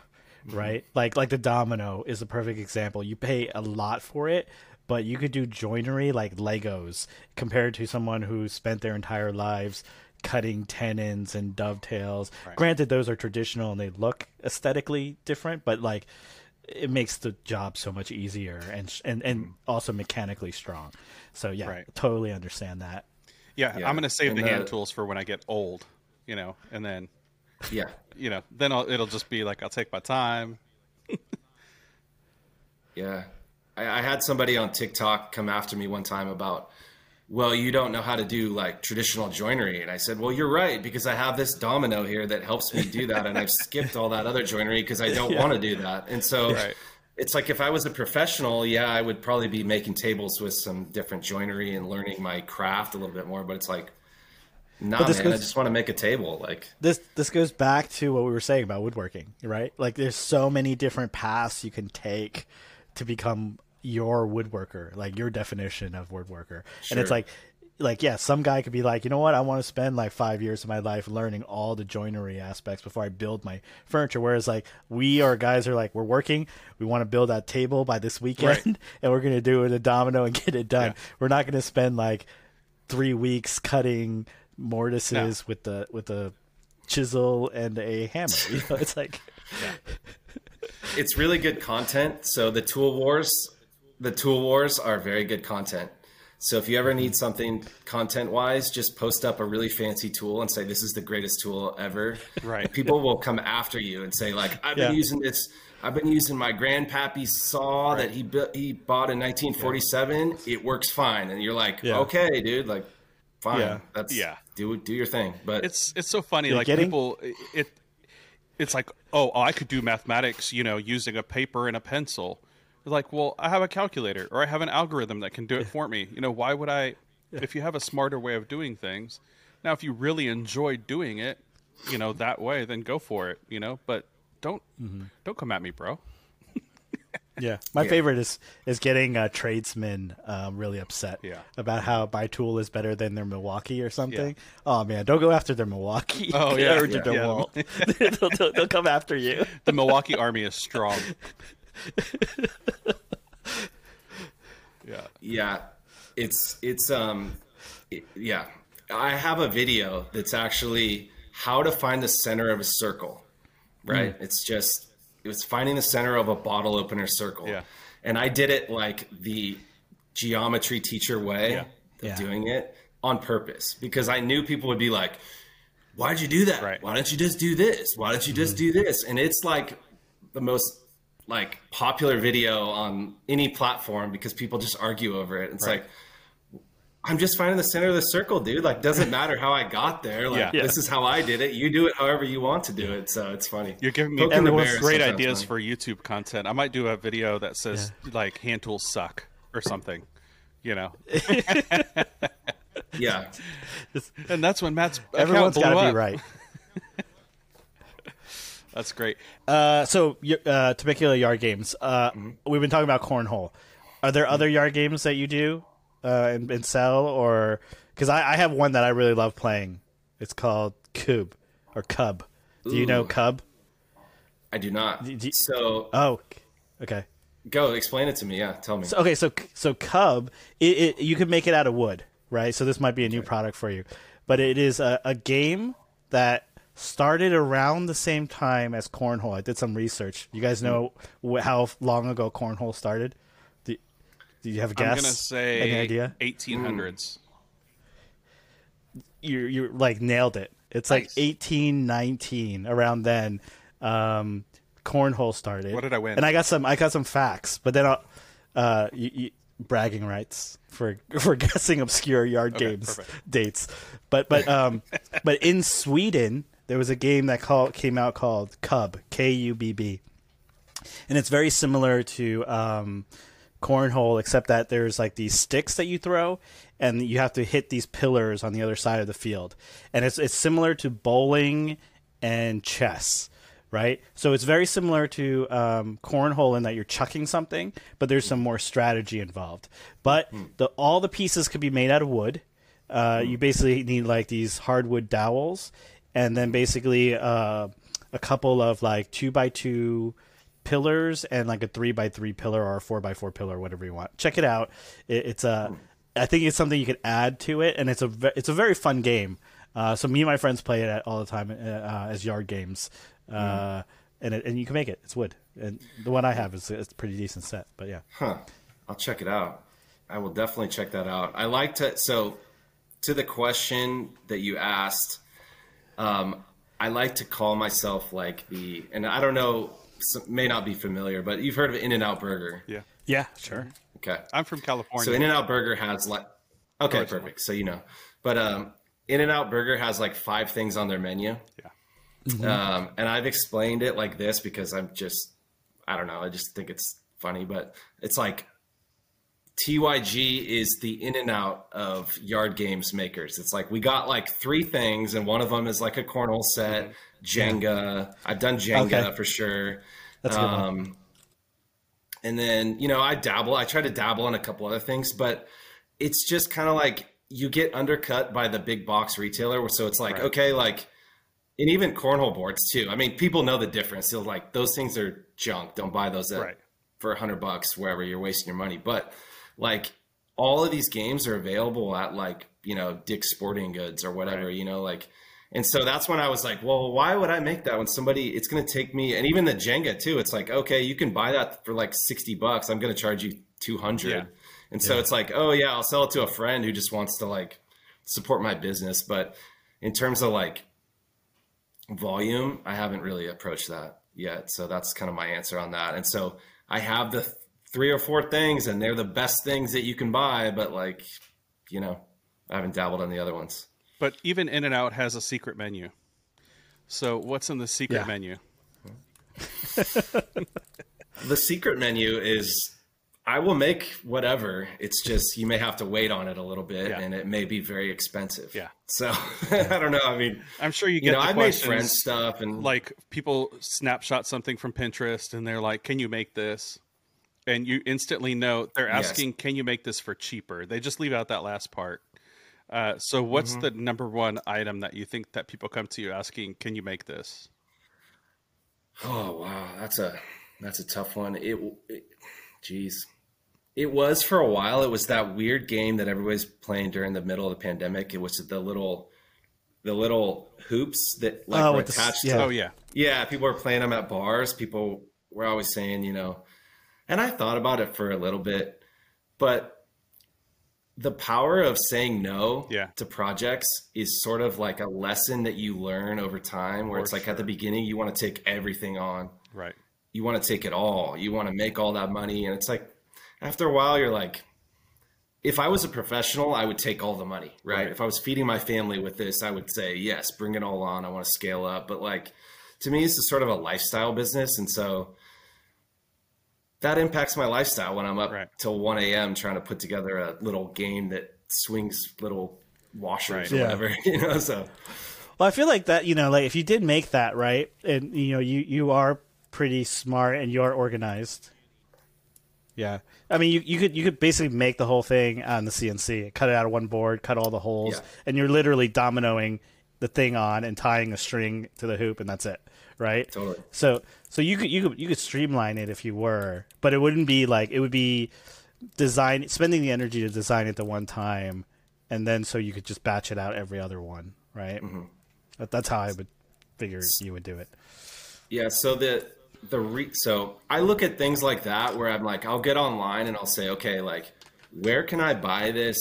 mm-hmm. right? Like like the domino is a perfect example. You pay a lot for it, but you could do joinery like Legos compared to someone who spent their entire lives cutting tenons and dovetails. Granted, those are traditional and they look aesthetically different, but like it makes the job so much easier and and and mm-hmm. also mechanically strong. So yeah, Right. totally understand that. Yeah, Yeah. I'm going to save And, the hand tools for when I get old, you know, and then, Yeah. you know, then I'll, it'll just be like I'll take my time. (laughs) Yeah. I, I had somebody on TikTok come after me one time about, well, you don't know how to do like traditional joinery. And I said, well, you're right, because I have this domino here that helps me do that. And I've skipped all that other joinery because I don't (laughs) want to do that. And so Right. it's like if I was a professional, yeah, I would probably be making tables with some different joinery and learning my craft a little bit more. But it's like, nah, this man, I just want to make a table. Like, this this goes back to what we were saying about woodworking, right? Like there's so many different paths you can take to become your woodworker, like your definition of woodworker. And it's like like yeah, some guy could be like, "You know what? I want to spend like 5 years of my life learning all the joinery aspects before I build my furniture." Whereas like we are guys are like, "We're working, we want to build that table by this weekend Right. (laughs) and we're going to do it a domino and get it done." Yeah. We're not going to spend like 3 weeks cutting mortises with the with a chisel and a hammer. You know, (laughs) it's like it's really good content. So the tool wars, the tool wars are very good content. So if you ever need something content wise, just post up a really fancy tool and say this is the greatest tool ever. Right. People will come after you and say like I've been Yeah. using this. I've been using my grandpappy's saw that he built, he bought in 1947. It works fine, and you're like, Yeah. okay, dude, like, fine, Yeah. that's Yeah. do do your thing. But It's it's so funny. Like getting- people, it it's like, oh, oh, I could do mathematics, you know, using a paper and a pencil. Like, well, I have a calculator or I have an algorithm that can do it (laughs) for me. You know, why would I? If you have a smarter way of doing things, now if you really enjoy doing it, you know, that way, then go for it. You know, but don't don't come at me, bro. (laughs) yeah. My Yeah. favorite is is getting uh, tradesmen um, really upset Yeah. about how my tool is better than their Milwaukee or something. Oh man, don't go after their Milwaukee. (laughs) Oh, yeah, or yeah, their yeah. They'll, they'll come after you. The Milwaukee Army is strong. (laughs) yeah. Yeah, it's it's um, it- yeah. I have a video that's actually how to find the center of a circle. Right? It's just it was finding the center of a bottle opener circle. Yeah. And I did it like the geometry teacher way Yeah. of Yeah. doing it on purpose because I knew people would be like, "Why'd you do that? Right. Why don't you just do this? Why don't you just do this?" And it's like the most like popular video on any platform because people just argue over it. It's Right. like I'm just finding the center of the circle, dude. Like doesn't matter how I got there. Like Yeah. this is how I did it. You do it however you want to do it. So it's funny. You're giving me Poking the everyone's great ideas funny. for YouTube content. I might do a video that says like hand tools suck or something, you know. (laughs) Yeah. And that's when Matt's everyone's got to be right. That's great. Uh, so uh, Temecula yard games. Uh, Mm-hmm. We've been talking about cornhole. Are there other yard games that you do uh, and, and sell, or because I, I have one that I really love playing. It's called Cube or Kubb. Do you know Kubb? I do not. do- So Oh, okay. go explain it to me. Yeah, tell me. So, okay, so so Kubb, it, it you can make it out of wood, right? So this might be a new product for you, but it is a, a game that started around the same time as cornhole. I did some research. You guys know wh- how long ago cornhole started? Do, do you have a guess? I'm gonna say Any idea? 1800s. You you like nailed it. It's like eighteen nineteen around then. Um, cornhole started. What did I win? And I got some I got some facts, but then I'll, uh, you, you, bragging rights for (laughs) for guessing obscure yard Okay, games perfect. dates. But but um but in Sweden there was a game that called came out called Kubb K U B B, and it's very similar to um, cornhole, except that there's like these sticks that you throw, and you have to hit these pillars on the other side of the field, and it's it's similar to bowling and chess. Right, so it's very similar to um, cornhole in that you're chucking something, but there's some more strategy involved. But the all the pieces could be made out of wood. Uh, you basically need like these hardwood dowels, and then basically uh, a couple of like two by two pillars and like a three by three pillar or a four by four pillar, whatever you want. Check it out. It, it's a, I think it's something you could add to it, and it's a it's a very fun game. Uh, so me and my friends play it all the time uh, as yard games, uh, and it, and you can make it. It's wood, and the one I have is it's a pretty decent set. But yeah, Huh. I'll check it out. I will definitely check that out. I like to so to the question that you asked, um, I like to call myself like the and I don't know may not be familiar, but you've heard of In and Out Burger. Yeah. yeah, sure. Okay. I'm from California. So In and Out Burger has like okay, Originally. perfect. So you know. But um In and Out Burger has like five things on their menu. yeah. Um, and I've explained it like this because I'm just, I don't know, I just think it's funny, but it's like TYG is the in and out of yard games makers. It's like we got like three things, and one of them is like a cornhole set, Jenga. I've done Jenga Okay. for sure. That's good one. Um, and then you know I dabble. I try to dabble in a couple other things, but it's just kind of like you get undercut by the big box retailer. So it's like Right. okay, like and even cornhole boards too. I mean, people know the difference. They're like those things are junk. Don't buy those at, Right. for a hundred bucks wherever you're wasting your money. But like all of these games are available at like you know Dick's Sporting Goods or whatever. Right. You know, like. And so that's when I was like, well, why would I make that when somebody, it's going to take me, and even the Jenga too. It's like, okay, you can buy that for like 60 bucks. I'm going to charge you 200. Yeah. And so it's like, oh yeah, I'll sell it to a friend who just wants to like support my business. But in terms of like volume, I haven't really approached that yet. So that's kind of my answer on that. And so I have the th- three or four things, and they're the best things that you can buy. But like, you know, I haven't dabbled on the other ones. But even In and Out has a secret menu. So what's in the secret Yeah. menu? The secret menu is I will make whatever. It's just you may have to wait on it a little bit, Yeah. and it may be very expensive. Yeah. So (laughs) I don't know. I mean, I'm sure you get you know, the I've made questions friend stuff, and like people snapshot something from Pinterest and they're like, "Can you make this?" And you instantly know they're Yes. asking, "Can you make this for cheaper?" They just leave out that last part. Uh, so, what's Mm-hmm. the number one item that you think that people come to you asking, "Can you make this?" Oh wow, that's a that's a tough one. It, it geez, it was for a while. It was that weird game that everybody's playing during the middle of the pandemic. It was the little the little hoops that like Oh, were with the attached. yeah. to Oh yeah, yeah, people were playing them at bars. People were always saying, you know, and I thought about it for a little bit, but the power of saying no Yeah. to projects is sort of like a lesson that you learn over time where For it's like at the beginning you want to take everything on. right. You want to take it all. You want to make all that money and it's like after a while you're like if I was a professional, I would take all the money, right? Right. If I was feeding my family with this, I would say, yes, bring it all on. I want to scale up. But like, to me, this is sort of a lifestyle business. And so that impacts my lifestyle when I'm up Right. till 1 a.m. trying to put together a little game that swings little washers Right. or Yeah. whatever, (laughs) you know? So, Well, I feel like that, you know, like if you did make that right, and you know, you you are pretty smart and you are organized. Yeah, I mean, you, you could you could basically make the whole thing on the CNC, cut it out of one board, cut all the holes, Yeah. and you're literally dominoing the thing on and tying a string to the hoop, and that's it, right? Totally. So so you could you could you could streamline it if you were, but it wouldn't be like it would be design spending the energy to design it the one time, and then so you could just batch it out every other one, right? Mm-hmm. That, that's how I would figure you would do it. Yeah, so the the re- so I look at things like that where I'm like I'll get online and I'll say okay like where can I buy this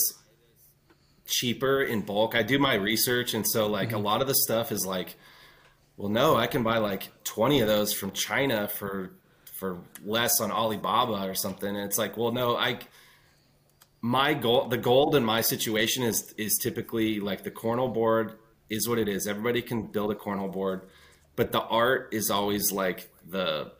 cheaper in bulk? I do my research and so like a mm-hmm. lot of the stuff is like well no, I can buy like 20 of those from China for for less on Alibaba or something and it's like well no, I my goal the gold in my situation is is typically like the cornhole board is what it is. Everybody can build a cornhole board, but the art is always like the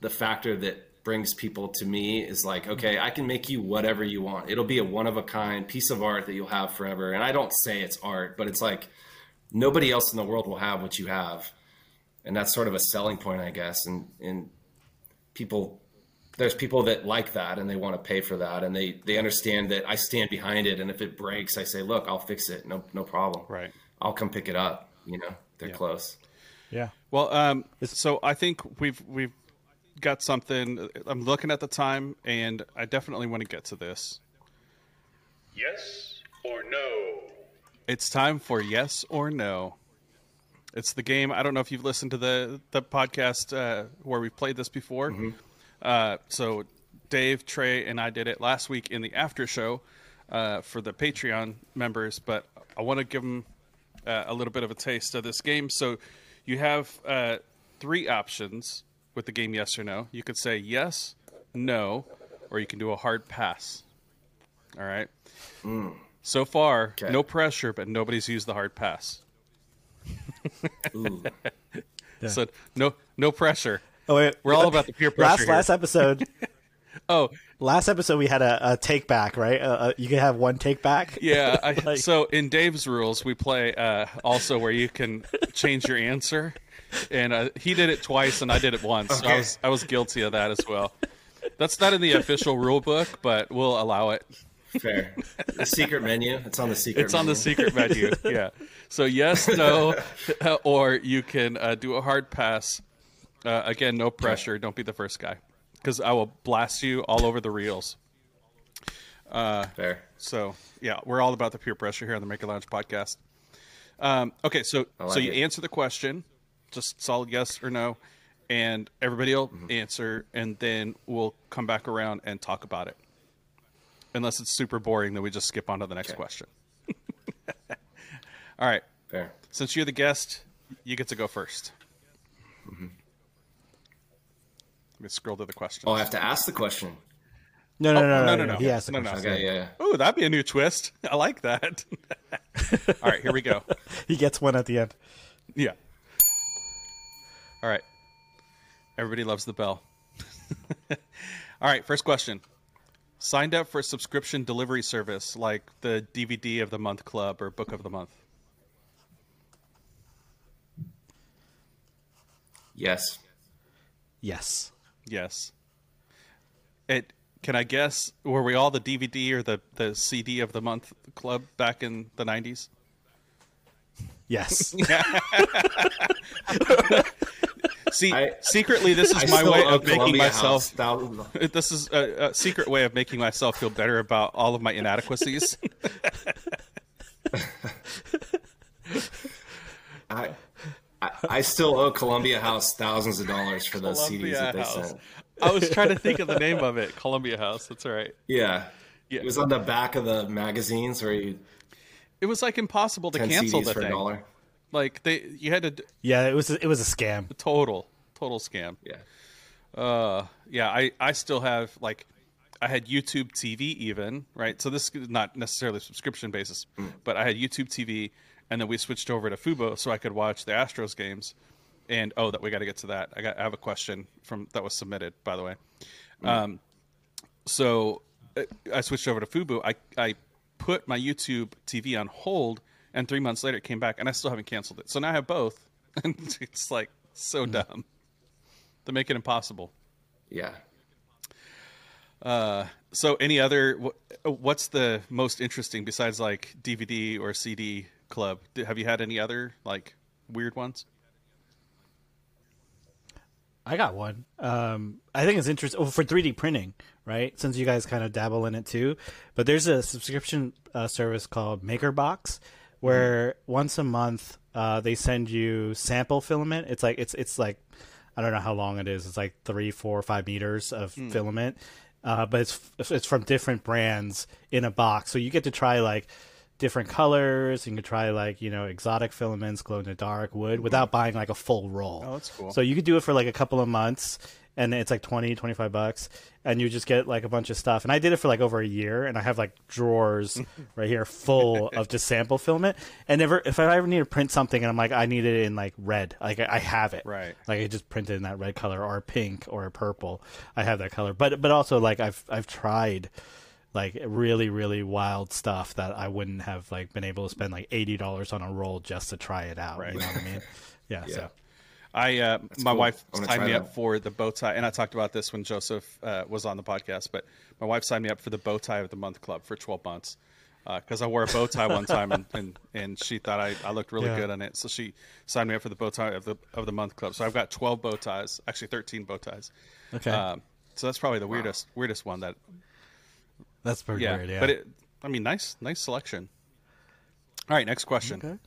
the factor that brings people to me is like, okay, I can make you whatever you want. It'll be a one of a kind piece of art that you'll have forever. And I don't say it's art, but it's like nobody else in the world will have what you have. And that's sort of a selling point, I guess. And and people there's people that like that and they want to pay for that and they they understand that I stand behind it and if it breaks I say look I'll fix it no no problem Right. I'll come pick it up you know they're Yeah. close Yeah. Well, um, so I think we've we've got something. I'm looking at the time, and I definitely want to get to this. Yes or no? It's time for yes or no. It's the game. I don't know if you've listened to the the podcast uh, where we've played this before. Uh, so Dave, Trey, and I did it last week in the after show uh, for the Patreon members. But I want to give them uh, a little bit of a taste of this game. So you have uh, three options with the game: yes or no. You could say yes, no, or you can do a hard pass. All right. So far, Okay. no pressure, but nobody's used the hard pass. (laughs) Ooh. So no no pressure. Oh, wait. We're all about the peer pressure last here. last episode. (laughs) Oh last episode we had a, a take back, right? Uh, uh, you can have one take back. yeah. I, (laughs) so in Dave's rules, we play uh, also where you can change your answer, and uh, he did it twice and I did it once. So I was I was guilty of that as well. That's not in the official rule book, but we'll allow it. fair the secret menu it's on the secret It's on the secret menu. (laughs) Yeah. So yes, no, (laughs) or you can uh, do a hard pass. Uh, again, no pressure. Don't be the first guy, because I will blast you all over the reels. fair So yeah, we're all about the peer pressure here on the Maker Lounge podcast. Um, okay, so like so you it. answer the question, just solid yes or no, and everybody will Mm-hmm. answer, and then we'll come back around and talk about it. Unless it's super boring, then we just skip on to the next Okay. question. (laughs) all right, fair since you're the guest, you get to go 1st Mm-hmm. Let me scroll to the questions. oh I have to ask the question No, no, Oh, no, no, no, no, no, no. He asked the No, no. question. okay yeah, yeah. Oh, that'd be a new twist. (laughs) I like that. (laughs) all right, here we go. He gets one at the end. Yeah. All right. Everybody loves the bell. (laughs) All right, first question. Signed up for a subscription delivery service like the DVD of the month club or book of the month. yes Yes. Yes. It can I guess were we all the DVD or the the CD of the month club back in the 90s? Yes. (laughs) (laughs) See, I- secretly this I is my way of making Columbia myself House (laughs) this is a, a secret way of making myself feel better about all of my inadequacies. (laughs) I, I I still owe Columbia House thousands of dollars for those CDs that they House. sent. I was trying to think of the name of it. Columbia House. That's right. Yeah. Yeah. It was on the back of the magazines where you It was like impossible to cancel CDs the for a thing. dollar. Like they, you had to yeah, it was it was a scam. total, total scam. Yeah. Uh, yeah. I, I still have like, I had YouTube TV even right. So this is not necessarily a subscription basis, but I had YouTube TV, and then we switched over to Fubo so I could watch the Astros games. And oh, that we got to get to that. I got I have a question from that was submitted by the way. Um, so uh, I switched over to Fubo. I I put my YouTube TV on hold, and three months later it came back, and I still haven't canceled it. So now I have both, (laughs) and it's like so dumb. They make it impossible. Yeah. So any other? wh- What's the most interesting besides like DVD or CD club? Do- Have you had any other like weird ones? I got one. Um, I think it's interesting well, for 3D printing, right? Since you guys kind of dabble in it too. But there's a subscription uh, service called MakerBox, where once a month uh, they send you sample filament. It's like it's it's like I don't know how long it is. It's like three, four, five meters of filament, uh, but it's it's from different brands in a box. So you get to try like different colors. You can try like you know exotic filaments, glow in the dark, wood, without buying like a full roll. Oh, that's cool. So you could do it for like a couple of months, and it's like 20, 25 bucks, and you just get like a bunch of stuff. And I did it for like over a year, and I have like drawers (laughs) right here full of just sample filament. And never, if I ever need to print something, and I'm like, I need it in like red, like I I have it, Right. Like I just printed in that red color or pink or purple. I have that color, but but also like I've I've tried like really really wild stuff that I wouldn't have like been able to spend like eighty dollars on a roll just to try it out. Right. You know what I mean? (laughs) Yeah. Yeah. So I uh, my cool. wife I'm signed me that. up for the bow tie, and I talked about this when Joseph uh, was on the podcast. But my wife signed me up for the bow tie of the month club for 12 months because I wore a bow tie one time, and, and, and she thought I, I looked really Yeah. good on it, so she signed me up for the bow tie of the of the month club. So I've got 12 bow ties, actually 13 bow ties. Okay. Um, so that's probably the weirdest weirdest one that That's pretty yeah. weird. Yeah. But it, I mean, nice nice selection. All right, next question. Okay.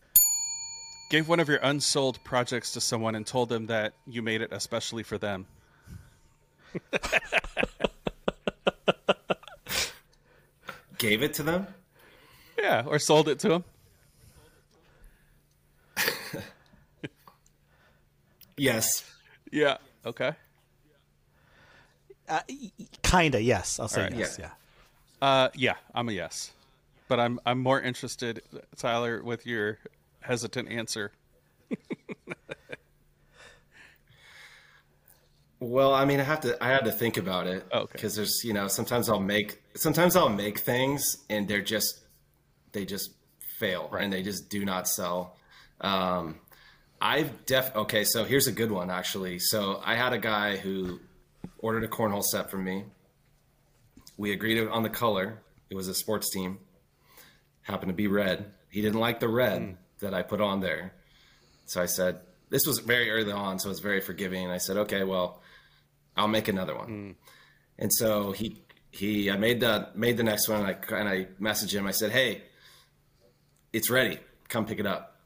Gave one of your unsold projects to someone and told them that you made it especially for them. (laughs) Gave it to them. Yeah, or sold it to them. (laughs) Yes. Yeah. Okay. Uh, y- y- kinda. Yes. I'll say All right. yes. Yeah. Yeah. Uh, yeah, I'm a yes, but I'm I'm more interested, Tyler, with your hesitant answer. Well, I mean, I have to. I had to think about it Oh, okay. because there's, you know, sometimes I'll make, sometimes I'll make things and they're just, they just fail and they just do not sell. Um, I've def. Okay, so here's a good one actually. So I had a guy who ordered a cornhole set from me. We agreed on the color. It was a sports team. Happened to be red. He didn't like the red that I put on there. So I said, this was very early on, so it's very forgiving. And I said, okay, well, I'll make another one. Mm. And so he he I made the made the next one and I and I messaged him. I said, "Hey, it's ready. Come pick it up."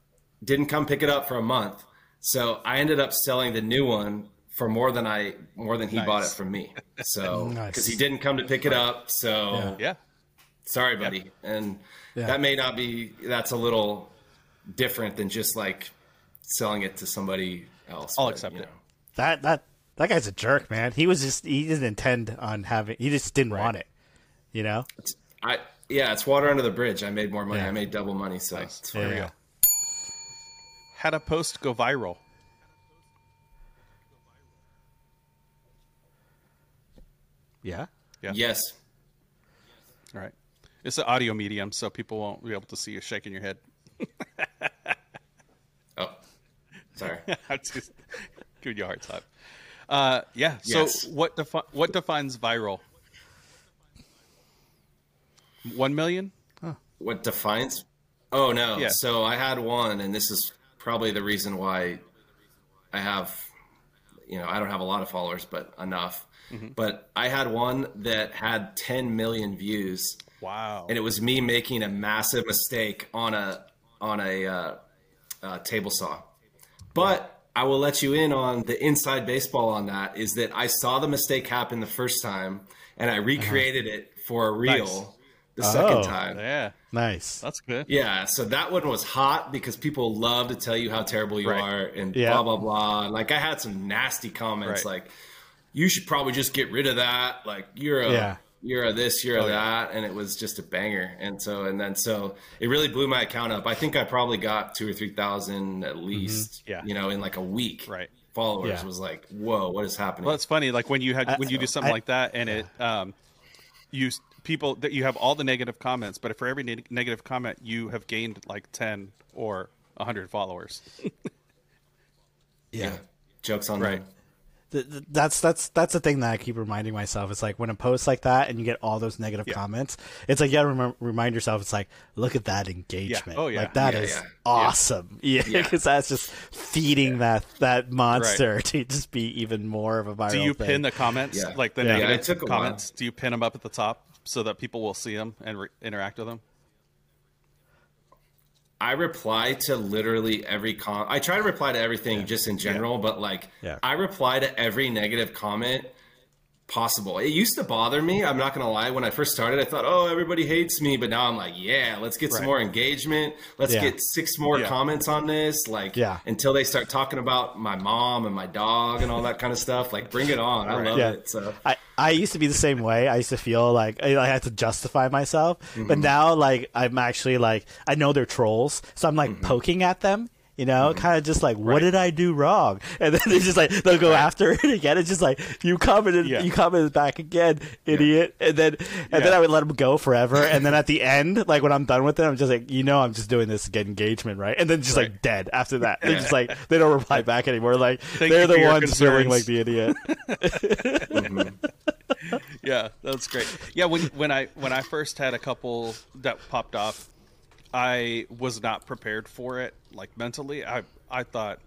Didn't come pick it up for a month. So I ended up selling the new one for more than I more than he bought it from me. So (laughs) Nice. cuz he didn't come to pick it up. So Yeah. sorry buddy. And Yeah. that may not be that's a little different than just like selling it to somebody else. I'll but, accept you it. know. That that that guy's a jerk, man. He was just he didn't intend on having. He just didn't want it. You know. I yeah, it's water under the bridge. I made more money. Yeah. I made double money, so it's fine. There we go. Had a post go viral. Yeah. Yeah. Yes. All right. It's an audio medium, so people won't be able to see you shaking your head. (laughs) Oh, sorry. (laughs) I'm just giving you a hard time. Uh, yeah. So what defi- what defines viral? One million? what defines? Oh no. Yeah. So I had one, and this is probably the reason why I have, you know, I don't have a lot of followers, but enough. Mm-hmm. But I had one that had 10 million views, Wow. and it was me making a massive mistake on a on a uh, uh, table saw. But I will let you in on the inside baseball on that is that I saw the mistake happen the first time, and I recreated it for a reel Nice. the second Oh. time. yeah. Nice. That's good. Yeah, so that one was hot because people love to tell you how terrible you Right. are and Yeah. blah blah blah. Like I had some nasty comments Right. like you should probably just get rid of that. Like you're a Yeah. You're a this, you're a Oh, yeah. that, and it was just a banger. And so and then so it really blew my account up. I think I probably got two or three thousand at least. Mm-hmm. Yeah. you know, in like a week. Right. Followers Yeah. was like, whoa, what is happening? Well, it's funny. Like when you had when you do something I- like that, and it um, you people that you have all the negative comments, but for every neg- negative comment, you have gained like ten or hundred followers. (laughs) yeah. (laughs) Jokes on Right. them. Th- th- that's that's that's the thing that I keep reminding myself. It's like when a post like that and you get all those negative Yeah. comments, it's like you gotta remem- remind yourself. It's like look at that engagement. Oh, yeah. like that Yeah, is yeah. awesome. (laughs) Yeah, Yeah. because that's just feeding that that monster (laughs) to just be even more of a viral. Do you thing. pin the comments, Yeah. like the Yeah. negative Yeah, it took a while. comments? Do you pin them up at the top so that people will see them and re- interact with them? I reply to literally every com. I try to reply to everything just in general, but like Yeah. I reply to every negative comment possible. It used to bother me. I'm not gonna lie. When I first started, I thought, "Oh, everybody hates me," but now I'm like, "Yeah, let's get some more engagement. Let's Yeah. get six more Yeah. comments on this." Like, Yeah. until they start talking about my mom and my dog and all that kind of stuff. Like, bring it on. I love Yeah. it. So I, I used to be the same way. I used to feel like I, I had to justify myself, Mm-hmm. but now like I'm actually like I know they're trolls, so I'm like Mm-hmm. poking at them You know, kind of just like, what did I do wrong? And then they're just like they'll go after it again. It's just like you commented, Yeah. you commented back again, idiot. And then and then I would let them go forever. And then at the (laughs) end, like when I'm done with it, I'm just like, you know, I'm just doing this to get engagement, right? And then just like dead after that. (laughs) They're just like they don't reply back anymore. Like Thank they're the ones feeling like the idiot. (laughs) yeah, that's great. Yeah, when when I when I first had a couple that popped off, I was not prepared for it. Like mentally, I I thought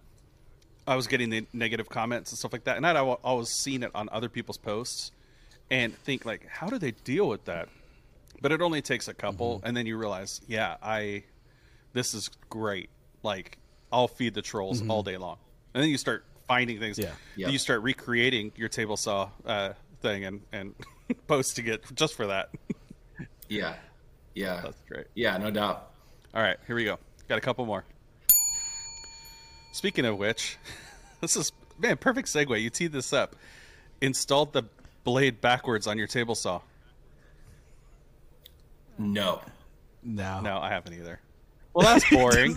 I was getting the negative comments and stuff like that, and I'd al- always seen it on other people's posts, and think like, how do they deal with that? But it only takes a couple, Mm-hmm. and then you realize, yeah, I this is great. Like I'll feed the trolls all day long, and then you start finding things. Mm-hmm. Yeah. Yeah. You start recreating your table saw uh, thing and and (laughs) posting it just for that. (laughs) Yeah. Yeah. That's great. Yeah, no doubt. All right, here we go. Got a couple more. Speaking of which, (laughs) this is man perfect segue. You teed this up. Installed the blade backwards on your table saw. No. No. No, I haven't either. Well, that's boring.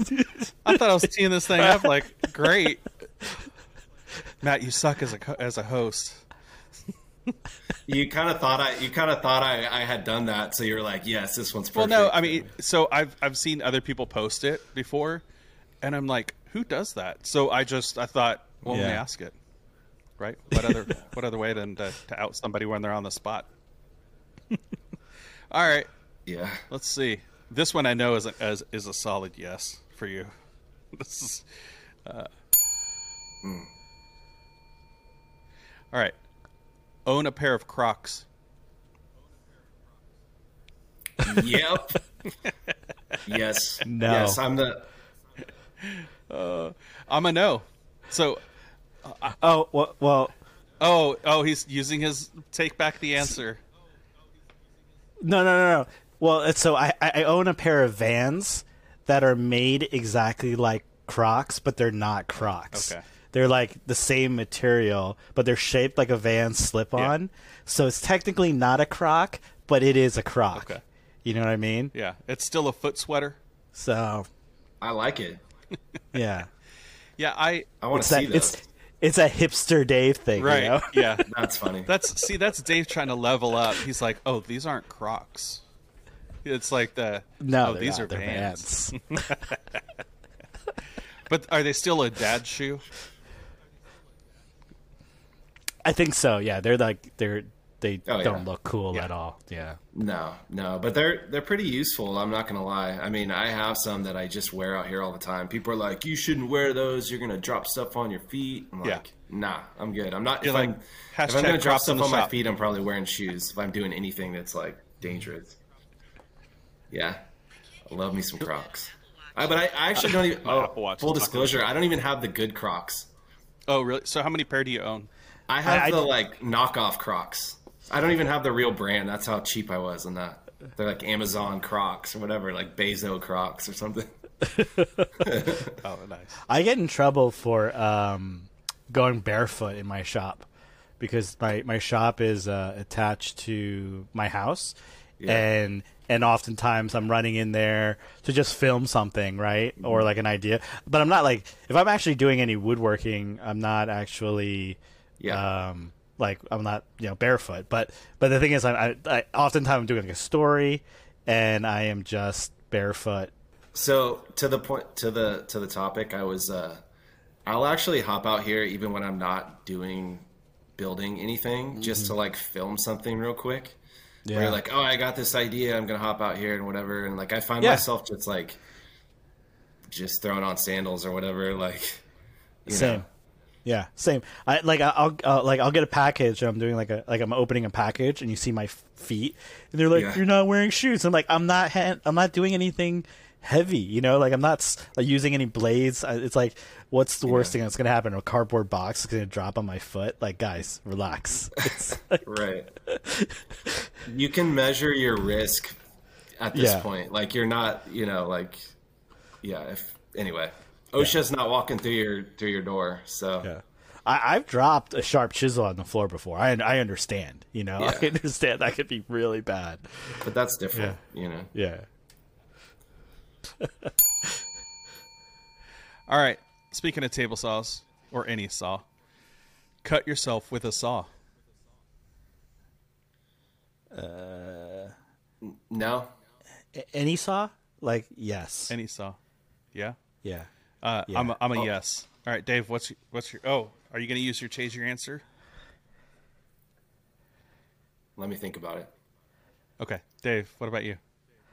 I thought I was teeing this thing up like great. Matt, you suck as a as a host. You kind of thought I you kind of thought I, I had done that, so you were like, "Yes, this one's perfect." Well, no, I mean, so I've I've seen other people post it before, and I'm like, who does that? So I just I thought, well, let me ask it, right? What other (laughs) what other way than to, to out somebody when they're on the spot? (laughs) All right, yeah. let's see. This one I know is a, as is a solid yes for you. (laughs) This is. Uh... All right, own a pair of Crocs. Yep. (laughs) yes. No. Yes, I'm the. Uh, I'm a no. So uh, Oh well, well Oh, oh, he's using his take back the answer. No, no, no, no. Well, it's so I, I I own a pair of Vans that are made exactly like Crocs, but they're not Crocs. Okay. They're like the same material, but they're shaped like a Vans slip-on. So it's technically not a Croc, but it is a Croc. Okay. You know what I mean? Yeah, it's still a foot sweater. So I like it. (laughs) yeah, Yeah, I I want to see that those. it's it's a hipster Dave thing, right. You know? (laughs) Yeah, (laughs) That's funny. that's see, that's Dave trying to level up. He's like, oh, these aren't Crocs. It's like the No, oh, these not. are They're Vans. Vans. But are they still a dad shoe? I think so. Yeah, they're like they're they Oh, don't yeah. look cool Yeah. at all. Yeah. No, no, but they're they're pretty useful. I'm not gonna lie. I mean, I have some that I just wear out here all the time. People are like, "You shouldn't wear those. You're gonna drop stuff on your feet." I'm Yeah. "Nah, I'm good. I'm not." You're if like, I'm if I'm gonna drop stuff the on my feet, I'm probably wearing shoes. If I'm doing anything that's like dangerous, yeah, I love me some Crocs. I, but I, I actually don't even. (laughs) Oh, full disclosure, I don't even have the good Crocs. Oh, really? So how many pair do you own? I have I- I- the like knockoff Crocs. I don't even have the real brand. That's how cheap I was on that. They're like Amazon Crocs or whatever, like Bezo Crocs or something. (laughs) (laughs) Oh, nice. I get in trouble for um, going barefoot in my shop because my, my shop is uh, attached to my house, and and oftentimes I'm running in there to just film something, right, or like an idea. But I'm not like if I'm actually doing any woodworking, I'm not actually. Yeah. Um, like I'm not, you know, barefoot, but but the thing is, I, I, I oftentimes I'm doing like a story, and I am just barefoot. So to the point to the to the topic, I was uh I'll actually hop out here even when I'm not doing building anything, just to like film something real quick. Where you're like, oh, I got this idea, I'm gonna hop out here and whatever, and like I find Yeah. myself just like just throwing on sandals or whatever, like you Same. know. Yeah, same. I like I'll uh, like I'll get a package. And I'm doing like a like I'm opening a package, and you see my feet, and they're like, Yeah. "You're not wearing shoes." I'm like, "I'm not. Ha- I'm not doing anything heavy. You know, like I'm not like using any blades. It's like, what's the worst Yeah. thing that's gonna happen? A cardboard box is gonna drop on my foot. Like, guys, relax. (laughs) It's like, Right. you can measure your risk at this Yeah. point. Like you're not, you know, like yeah, if anyway. OSHA's not walking through your through your door, so yeah. I, I've dropped a sharp chisel on the floor before. I I understand. You know, yeah. (laughs) I Yeah. understand that could be really bad. but that's different, you know. Yeah. (laughs) All right. Speaking of table saws or any saw, cut yourself with a saw. Uh, no, Any saw? Like yes. Any saw. Yeah. yeah. Uh, Yeah. I'm a, I'm a Oh. yes. All right, Dave. What's your, what's your? Oh, are you going to use your change your answer? let me think about it. Okay, Dave. What about you?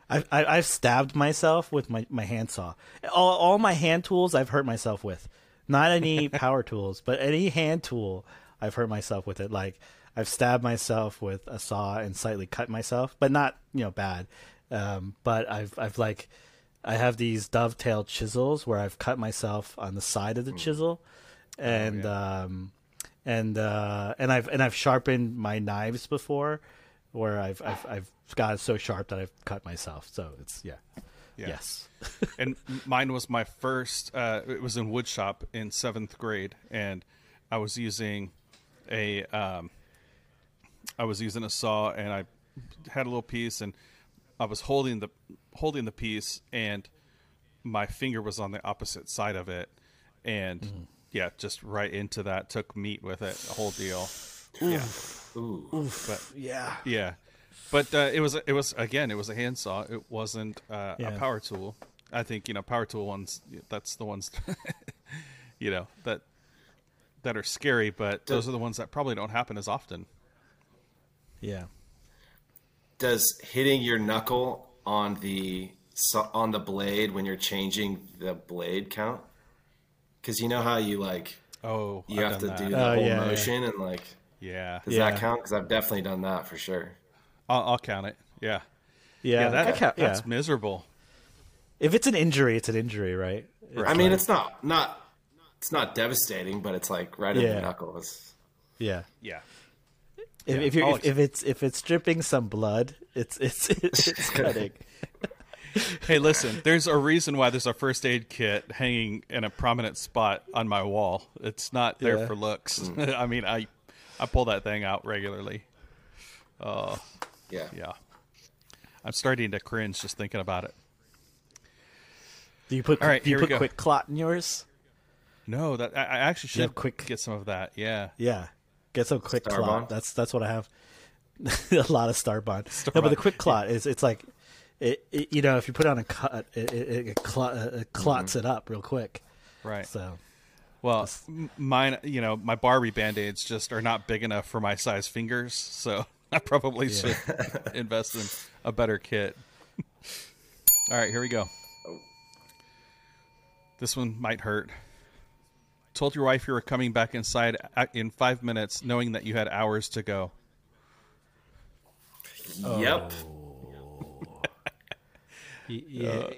I've I- I've stabbed myself with my my handsaw. All all my hand tools I've hurt myself with. Not any (laughs) power tools, but any hand tool I've hurt myself with it. Like I've stabbed myself with a saw and slightly cut myself, but not you know bad. Um, but I've I've like I have these dovetail chisels where I've cut myself on the side of the chisel, and um, and uh, and I've and I've sharpened my knives before, where I've I've I've got so sharp that I've cut myself. So it's yeah, Yeah. yes, (laughs) and mine was my first. Uh, it was in wood shop in seventh grade, and I was using a. Um, I was using a saw, and I had a little piece, and I was holding the holding the piece, and my finger was on the opposite side of it, and yeah, just right into that. Took meat with it, the whole deal. Yeah, Ooh, but yeah, yeah, but uh, it was it was again it was a handsaw. It wasn't uh, a power tool. I think you know power tool ones. That's the ones, (laughs) you know that that are scary. But those are the ones that probably don't happen as often. yeah. Does hitting your knuckle on the on the blade when you're changing the blade count? Because you know how you like Oh, you I've have to done do that. the Oh, whole yeah, yeah. motion and like Yeah, does Yeah. that count? Because I've definitely done that for sure. I'll, I'll count it. Yeah, Yeah, yeah, that, I ca- yeah. that's miserable. If it's an injury, it's an injury, right? I mean, it's not not it's not devastating, but it's like right in the knuckles. Yeah. Yeah, If, Yeah, if you're if, if it's if it's dripping some blood, it's it's (laughs) it's cutting. Hey, listen, there's a reason why there's a first aid kit hanging in a prominent spot on my wall. It's not there Yeah. for looks. Mm. (laughs) I mean, I I pull that thing out regularly. Oh Yeah. Yeah. I'm starting to cringe just thinking about it. Do you put All right, do you here we put go. quick clot in yours? No, that I, I actually should have quick- get some of that. Yeah. Yeah. Get some quick Starbond? clot. That's that's what I have. (laughs) a lot of Starbond. No, but the quick clot is it's like it, it you know if you put on a cut it it, it, clot, it mm-hmm. clots it up real quick. Right. So Well, mine, you know, my Barbie band-aids just are not big enough for my size fingers, so (laughs) I probably should (laughs) invest in a better kit. All right, here we go. Oh. This one might hurt. Told your wife you were coming back inside uh, in five minutes, knowing that you had hours to go. Yep. (laughs) y- yeah, uh,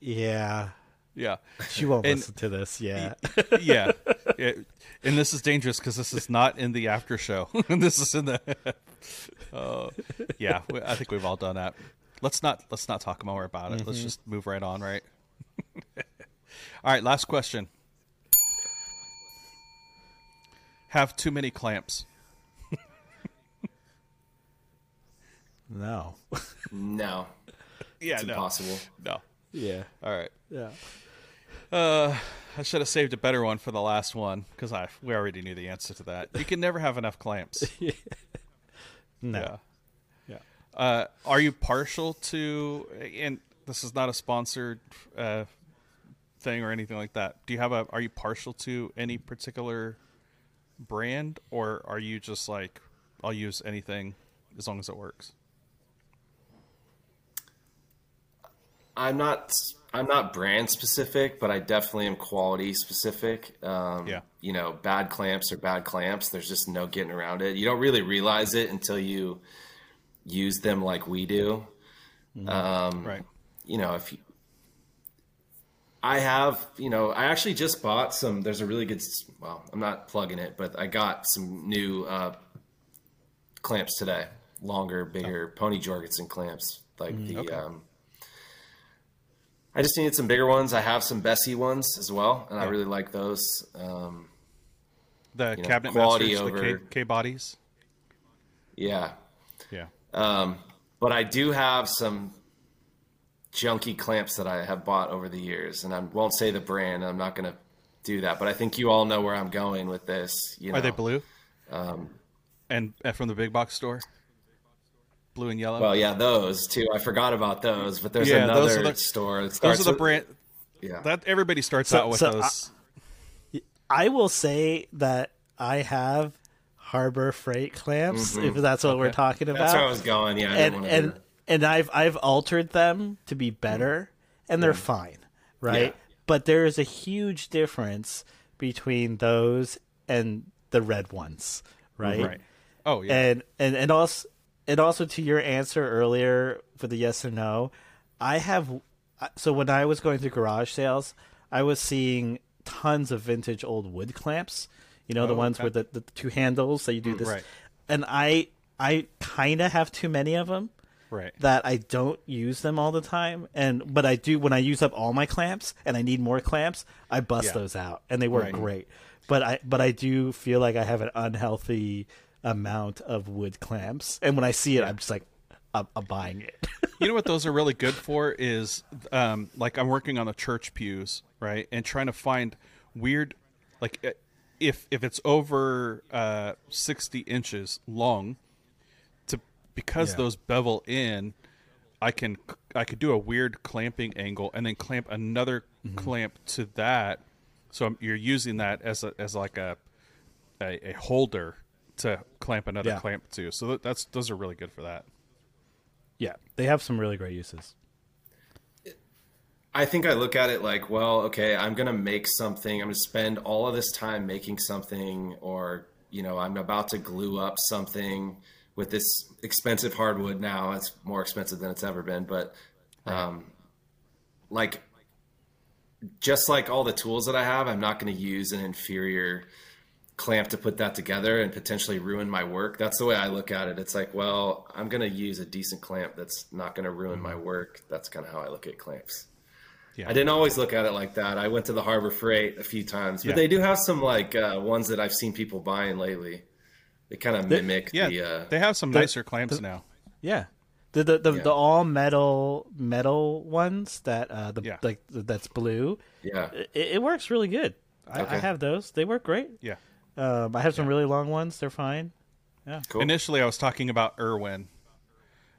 yeah. Yeah, She won't And- listen to this. (laughs) Yeah. yeah, (laughs) It- and this is dangerous because this is not in the after show. this is in the. Oh, yeah. I think we've all done that. Let's not let's not talk more about it. Let's mm-hmm. just move right on. Right. all right. Last question. Have too many clamps. (laughs) no. No, Yeah. it's impossible. No. yeah. All right. Yeah. Uh, I should have saved a better one for the last one because I we already knew the answer to that. You can never have enough clamps. (laughs) No. Yeah. Yeah. Uh, are you partial to? And this is not a sponsored uh, thing or anything like that. Do you have a? Are you partial to any particular brand, or are you just like, I'll use anything as long as it works? I'm not I'm not brand specific, but I definitely am quality specific. Um, Yeah. You know, bad clamps are bad clamps. There's just no getting around it. You don't really realize it until you use them like we do. Um, Right. You know, if you, I have, you know, I actually just bought some. There's a really good. Well, I'm not plugging it, but I got some new uh, clamps today. Longer, bigger Pony Jorgensen clamps, like the. okay. Um, I just needed some bigger ones. I have some Bessey ones as well, and I really like those. Um, The You know, cabinet quality masters, the over- K, K bodies. yeah, Yeah. um, but I do have some junky clamps that I have bought over the years, and I won't say the brand. I'm not going to do that, but I think you all know where I'm going with this. You know, Are they blue? Um, and, and from the big box store, blue and yellow. Well, yeah, those too. I forgot about those, but there's Yeah, those another the- store. That those are the with- brand Yeah, that everybody starts So- out with so those. I will say that I have Harbor Freight clamps, if that's what we're talking about. Mm-hmm. that's where I was going. Yeah, I didn't and want to and and I've I've altered them to be better, and they're fine, right? Yeah. But there is a huge difference between those and the red ones, right? right. Oh yeah. And and and also and also to your answer earlier for the yes or no, I have. So when I was going through garage sales, I was seeing tons of vintage old wood clamps. You know the Oh, ones okay. with the, the two handles that you do mm, this. right. And I I kind of have too many of them right. that I don't use them all the time. And but I do when I use up all my clamps and I need more clamps, I bust Yeah. those out and they work Right. great. But I but I do feel like I have an unhealthy amount of wood clamps, and when I see it, I'm just like, I'm, I'm buying it. (laughs) you know what those are really good for is um, like I'm working on the church pews, right, and trying to find weird, like if if it's over uh, sixty inches long, because Yeah. those bevel in, I can I could do a weird clamping angle and then clamp another Mm-hmm. clamp to that, so I'm, you're using that as a as like a a, a holder to clamp another Yeah. clamp to. So that, that's those are really good for that. yeah, they have some really great uses. I think I look at it like, well, okay, I'm going to make something. I'm going to spend all of this time making something, or, you know, I'm about to glue up something with this expensive hardwood now. It's more expensive than it's ever been. But, um, like, just like all the tools that I have, I'm not going to use an inferior clamp to put that together and potentially ruin my work. That's the way I look at it. It's like, well, I'm going to use a decent clamp that's not going to ruin my work. That's kind of how I look at clamps. Yeah. I didn't always look at it like that. I went to the Harbor Freight a few times, but Yeah. they do have some like uh, ones that I've seen people buying lately. They kind of mimic Yeah, the. Uh, they have some nicer clamps now. Yeah. The the the, Yeah. the all metal metal ones that uh the Yeah. like that's blue. yeah, It, it works really good. I, I have those. They work great. Yeah. Um, I have some really long ones. They're fine. Yeah. Cool. Initially, I was talking about Irwin.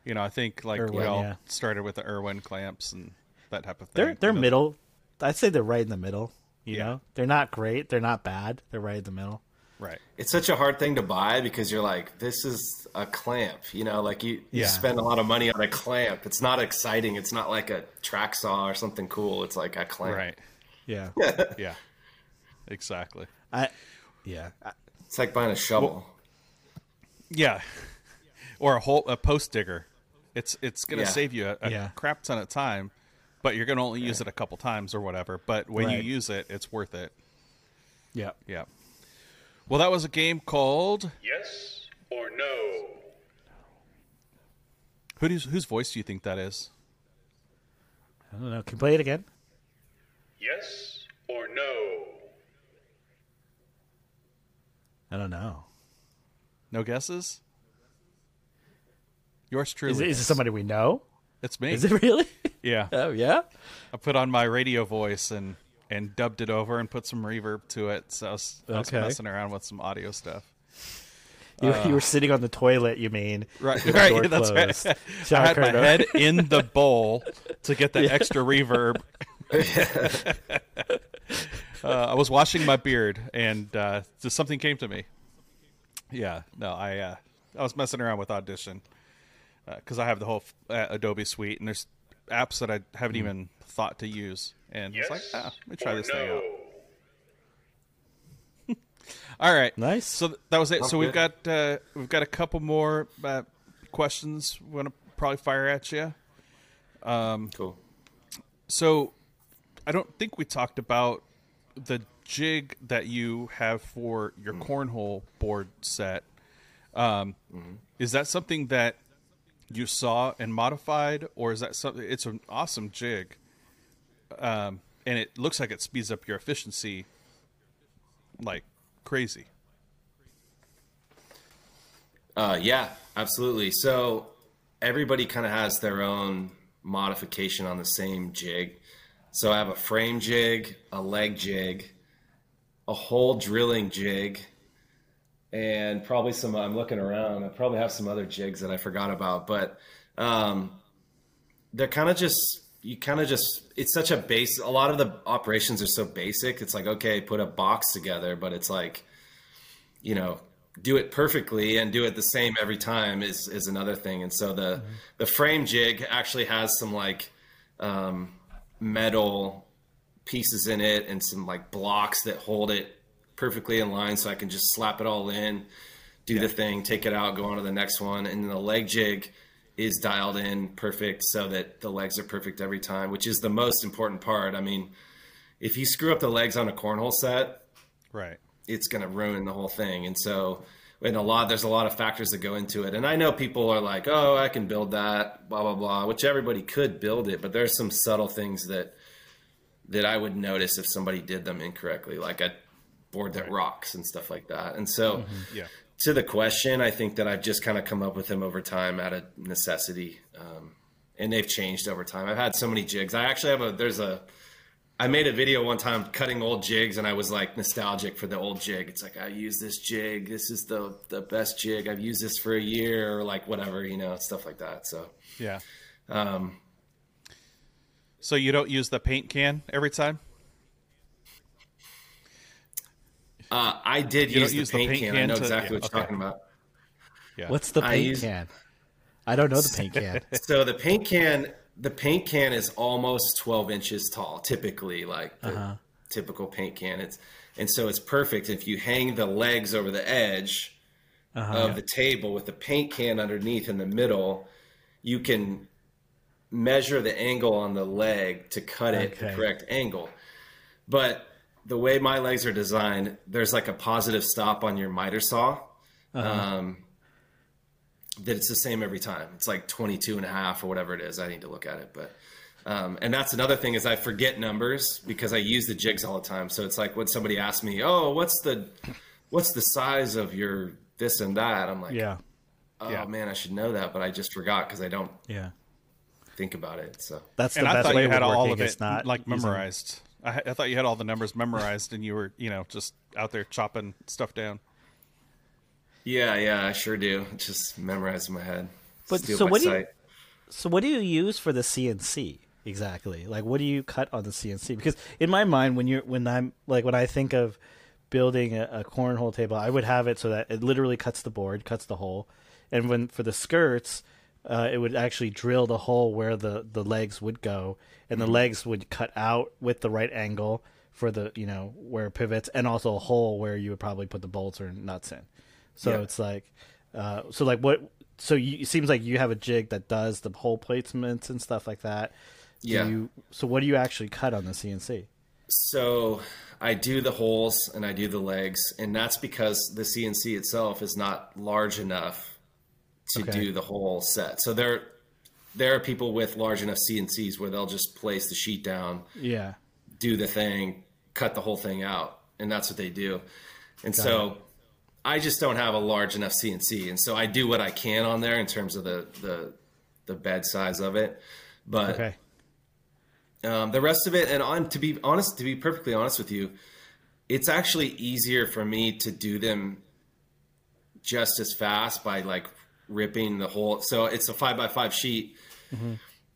You know, I think like we all yeah. started with the Irwin clamps and that type of thing. They're they're You know, middle. I'd say they're right in the middle. You Yeah. know, they're not great. They're not bad. They're right in the middle. Right. it's such a hard thing to buy because you're like, this is a clamp. You know, like you, you Yeah. spend a lot of money on a clamp. It's not exciting. It's not like a track saw or something cool. It's like a clamp. Right. Yeah. (laughs) Yeah. Exactly. I. Yeah. It's like buying a shovel. Yeah. Or a whole a post digger. It's it's going to Yeah. save you a, a Yeah. crap ton of time, but you're going to only use it a couple times or whatever. But when you use it, it's worth it. yeah. Yeah. Well, that was a game called. Yes or no? Who does, whose voice do you think that is? I don't know. Can you play it again? Yes or no? I don't know. No guesses. Yours truly. Is it, is it somebody we know? It's me. Is it really? Yeah. (laughs) oh yeah. I put on my radio voice and and dubbed it over and put some reverb to it. So I was, I was Okay. messing around with some audio stuff. You, you were sitting on the toilet. You mean? Right, right. door That's right. (laughs) I had my head in the (laughs) bowl to get that extra reverb. (laughs) uh, I was washing my beard, and uh, just something came to me. Yeah, no, I uh, I was messing around with Audition because I have the whole uh, Adobe suite, and there's apps that I haven't even thought to use, and Yes it's like, ah, let me try this no? thing out. (laughs) All right, Nice. So that was it. Sounds so we've good. got uh, we've got a couple more uh, questions. We're gonna probably fire at you. Cool. So I don't think we talked about the jig that you have for your cornhole board set. Um, Is that something that you saw and modified, or is that something? It's an awesome jig, um, and it looks like it speeds up your efficiency like crazy. Uh, yeah, absolutely. So everybody kind of has their own modification on the same jig. So I have a frame jig, a leg jig, a hole drilling jig, and probably some. I'm looking around. I probably have some other jigs that I forgot about, but um, they're kind of just you kind of just it's such a base a lot of the operations are so basic it's like okay put a box together but it's like you know do it perfectly and do it the same every time is is another thing and so the mm-hmm. the frame jig actually has some like um, metal pieces in it and some like blocks that hold it perfectly in line so i can just slap it all in do yeah. the thing take it out go on to the next one and then the leg jig is dialed in perfect so that the legs are perfect every time, which is the most important part. I mean, if you screw up the legs on a cornhole set, right, it's going to ruin the whole thing. And so, and a lot, there's a lot of factors that go into it. And I know people are like, oh, I can build that, blah blah blah, which everybody could build it, but there's some subtle things that that I would notice if somebody did them incorrectly, like a board that right. rocks and stuff like that. And so, mm-hmm. yeah to the question, I think that I've just kind of come up with them over time out of necessity, um, and they've changed over time. I've had so many jigs. I actually have a there's a I made a video one time cutting old jigs, and I was like nostalgic for the old jig. It's like I use this jig. This is the the best jig. I've used this for a year, or like whatever, you know, stuff like that. So yeah. Um, so you don't use the paint can every time? Uh, I did use, the, use paint the, paint can. can I know to, exactly yeah, what you're okay. talking about. Yeah. What's the paint I can? I don't know the paint (laughs) can. so the paint can, the paint can is almost 12 inches tall, typically, like the uh-huh. typical paint can. It's and so it's perfect if you hang the legs over the edge uh-huh, of yeah. the table with the paint can underneath in the middle. You can measure the angle on the leg to cut it okay. the correct angle. But the way my legs are designed, there's like a positive stop on your miter saw. Uh-huh. Um, that it's the same every time. It's like 22 and a half or whatever it is. I need to look at it, but um, and that's another thing is I forget numbers because I use the jigs all the time. So it's like when somebody asks me, "Oh, what's the what's the size of your this and that?" I'm like, "Yeah, oh yeah. man, I should know that, but I just forgot because I don't yeah think about it." So that's the and best I thought way you had all of it not like memorized. I, I, thought you had all the numbers memorized and you were, you know, just out there chopping stuff down. Yeah, yeah, I sure do. Just memorize in my head. But so what sight. do you? So what do you use for the CNC exactly? Like, what do you cut on the CNC? Because in my mind, when you're when I'm like when I think of building a, a cornhole table, I would have it so that it literally cuts the board, cuts the hole, and when for the skirts, uh, it would actually drill the hole where the, the legs would go, and the mm-hmm. legs would cut out with the right angle for the you know where pivots, and also a hole where you would probably put the bolts or nuts in. So yeah. it's like, uh, so like what? So you, it seems like you have a jig that does the hole placements and stuff like that. Do yeah. You, so what do you actually cut on the CNC? So I do the holes and I do the legs, and that's because the CNC itself is not large enough to okay. do the whole set. So there there are people with large enough CNCs where they'll just place the sheet down, yeah, do the thing, cut the whole thing out, and that's what they do. And Got so it. I just don't have a large enough CNC, and so I do what I can on there in terms of the the the bed size of it, but okay. um, the rest of it, and on to be honest, to be perfectly honest with you, it's actually easier for me to do them just as fast by like ripping the whole. So it's a five by five sheet. Mm-hmm.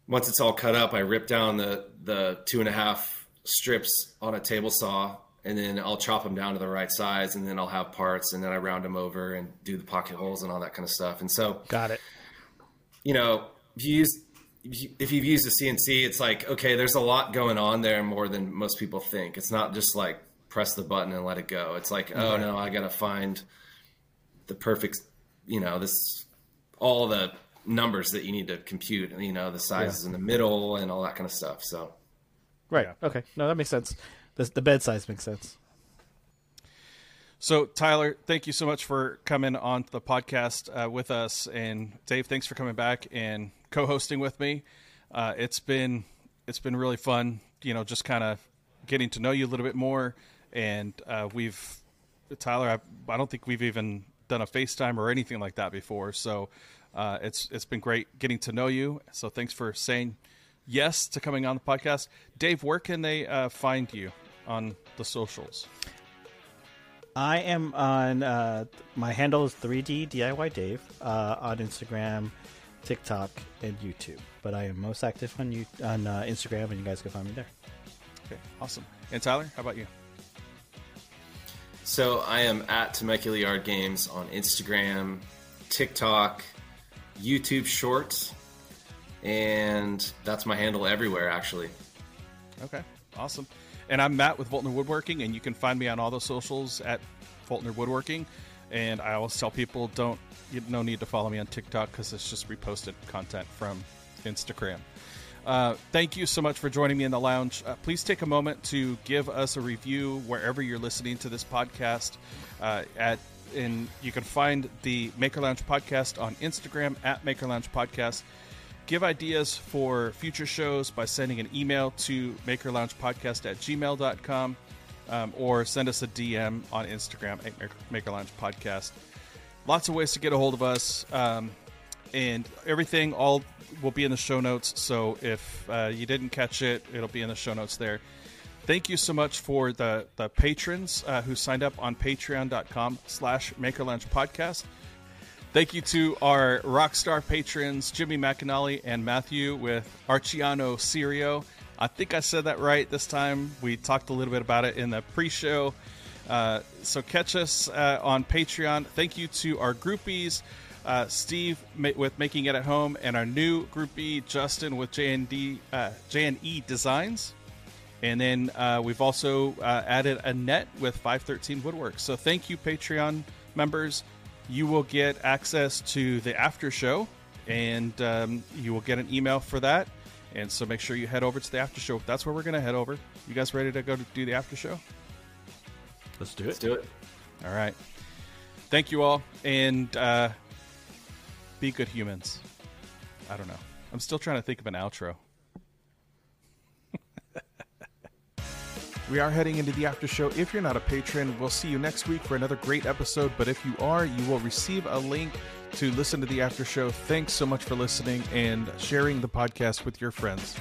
Once it's all cut up, I rip down the the two and a half strips on a table saw, and then I'll chop them down to the right size, and then I'll have parts, and then I round them over and do the pocket holes and all that kind of stuff. And so, got it. You know, if you use if you've used a CNC, it's like okay, there's a lot going on there more than most people think. It's not just like press the button and let it go. It's like, oh no, I got to find the perfect, you know, this all the numbers that you need to compute, you know, the sizes yeah. in the middle and all that kind of stuff. So, right. Yeah. Okay. No, that makes sense. The, the bed size makes sense. So, Tyler, thank you so much for coming on the podcast uh, with us, and Dave, thanks for coming back and co-hosting with me. Uh, it's been it's been really fun, you know, just kind of getting to know you a little bit more, and uh, we've Tyler, I, I don't think we've even done a FaceTime or anything like that before. So uh, it's it's been great getting to know you. So thanks for saying yes to coming on the podcast. Dave, where can they uh, find you on the socials? I am on uh, my handle is 3D DIY Dave uh, on Instagram, TikTok, and YouTube. But I am most active on you on uh, Instagram, and you guys can find me there. Okay, awesome. And Tyler, how about you? So I am at Temecula Yard Games on Instagram, TikTok, YouTube Shorts, and that's my handle everywhere. Actually, Okay, awesome. And I'm Matt with Voeltner Woodworking, and you can find me on all the socials at Voeltner Woodworking. And I always tell people, don't you no need to follow me on TikTok because it's just reposted content from Instagram. Uh, thank you so much for joining me in the lounge. Uh, please take a moment to give us a review wherever you're listening to this podcast. Uh, at and you can find the Maker Lounge podcast on Instagram at Maker Lounge Podcast. Give ideas for future shows by sending an email to makerloungepodcast at gmail.com um, or send us a DM on Instagram at Maker- Lounge Podcast. Lots of ways to get a hold of us. Um, and everything all will be in the show notes. So if uh, you didn't catch it, it'll be in the show notes there. Thank you so much for the, the patrons uh, who signed up on patreon.com slash Maker Lounge Podcast. Thank you to our Rockstar patrons, Jimmy McAnally and Matthew with Artigiano Serio. I think I said that right this time. We talked a little bit about it in the pre show. Uh, so catch us uh, on Patreon. Thank you to our groupies, uh, Steve ma- with Making It at Home, and our new groupie, Justin with JND, uh, J&E Designs. And then uh, we've also uh, added Annette with 513 Woodworks. So thank you, Patreon members. You will get access to the after show, and um, you will get an email for that. And so make sure you head over to the after show. That's where we're going to head over. You guys ready to go to do the after show? Let's do it. let's do it. All right. Thank you all, and uh, be good humans. I don't know. I'm still trying to think of an outro. we are heading into the after show. If you're not a patron, we'll see you next week for another great episode. But if you are, you will receive a link to listen to the after show. Thanks so much for listening and sharing the podcast with your friends.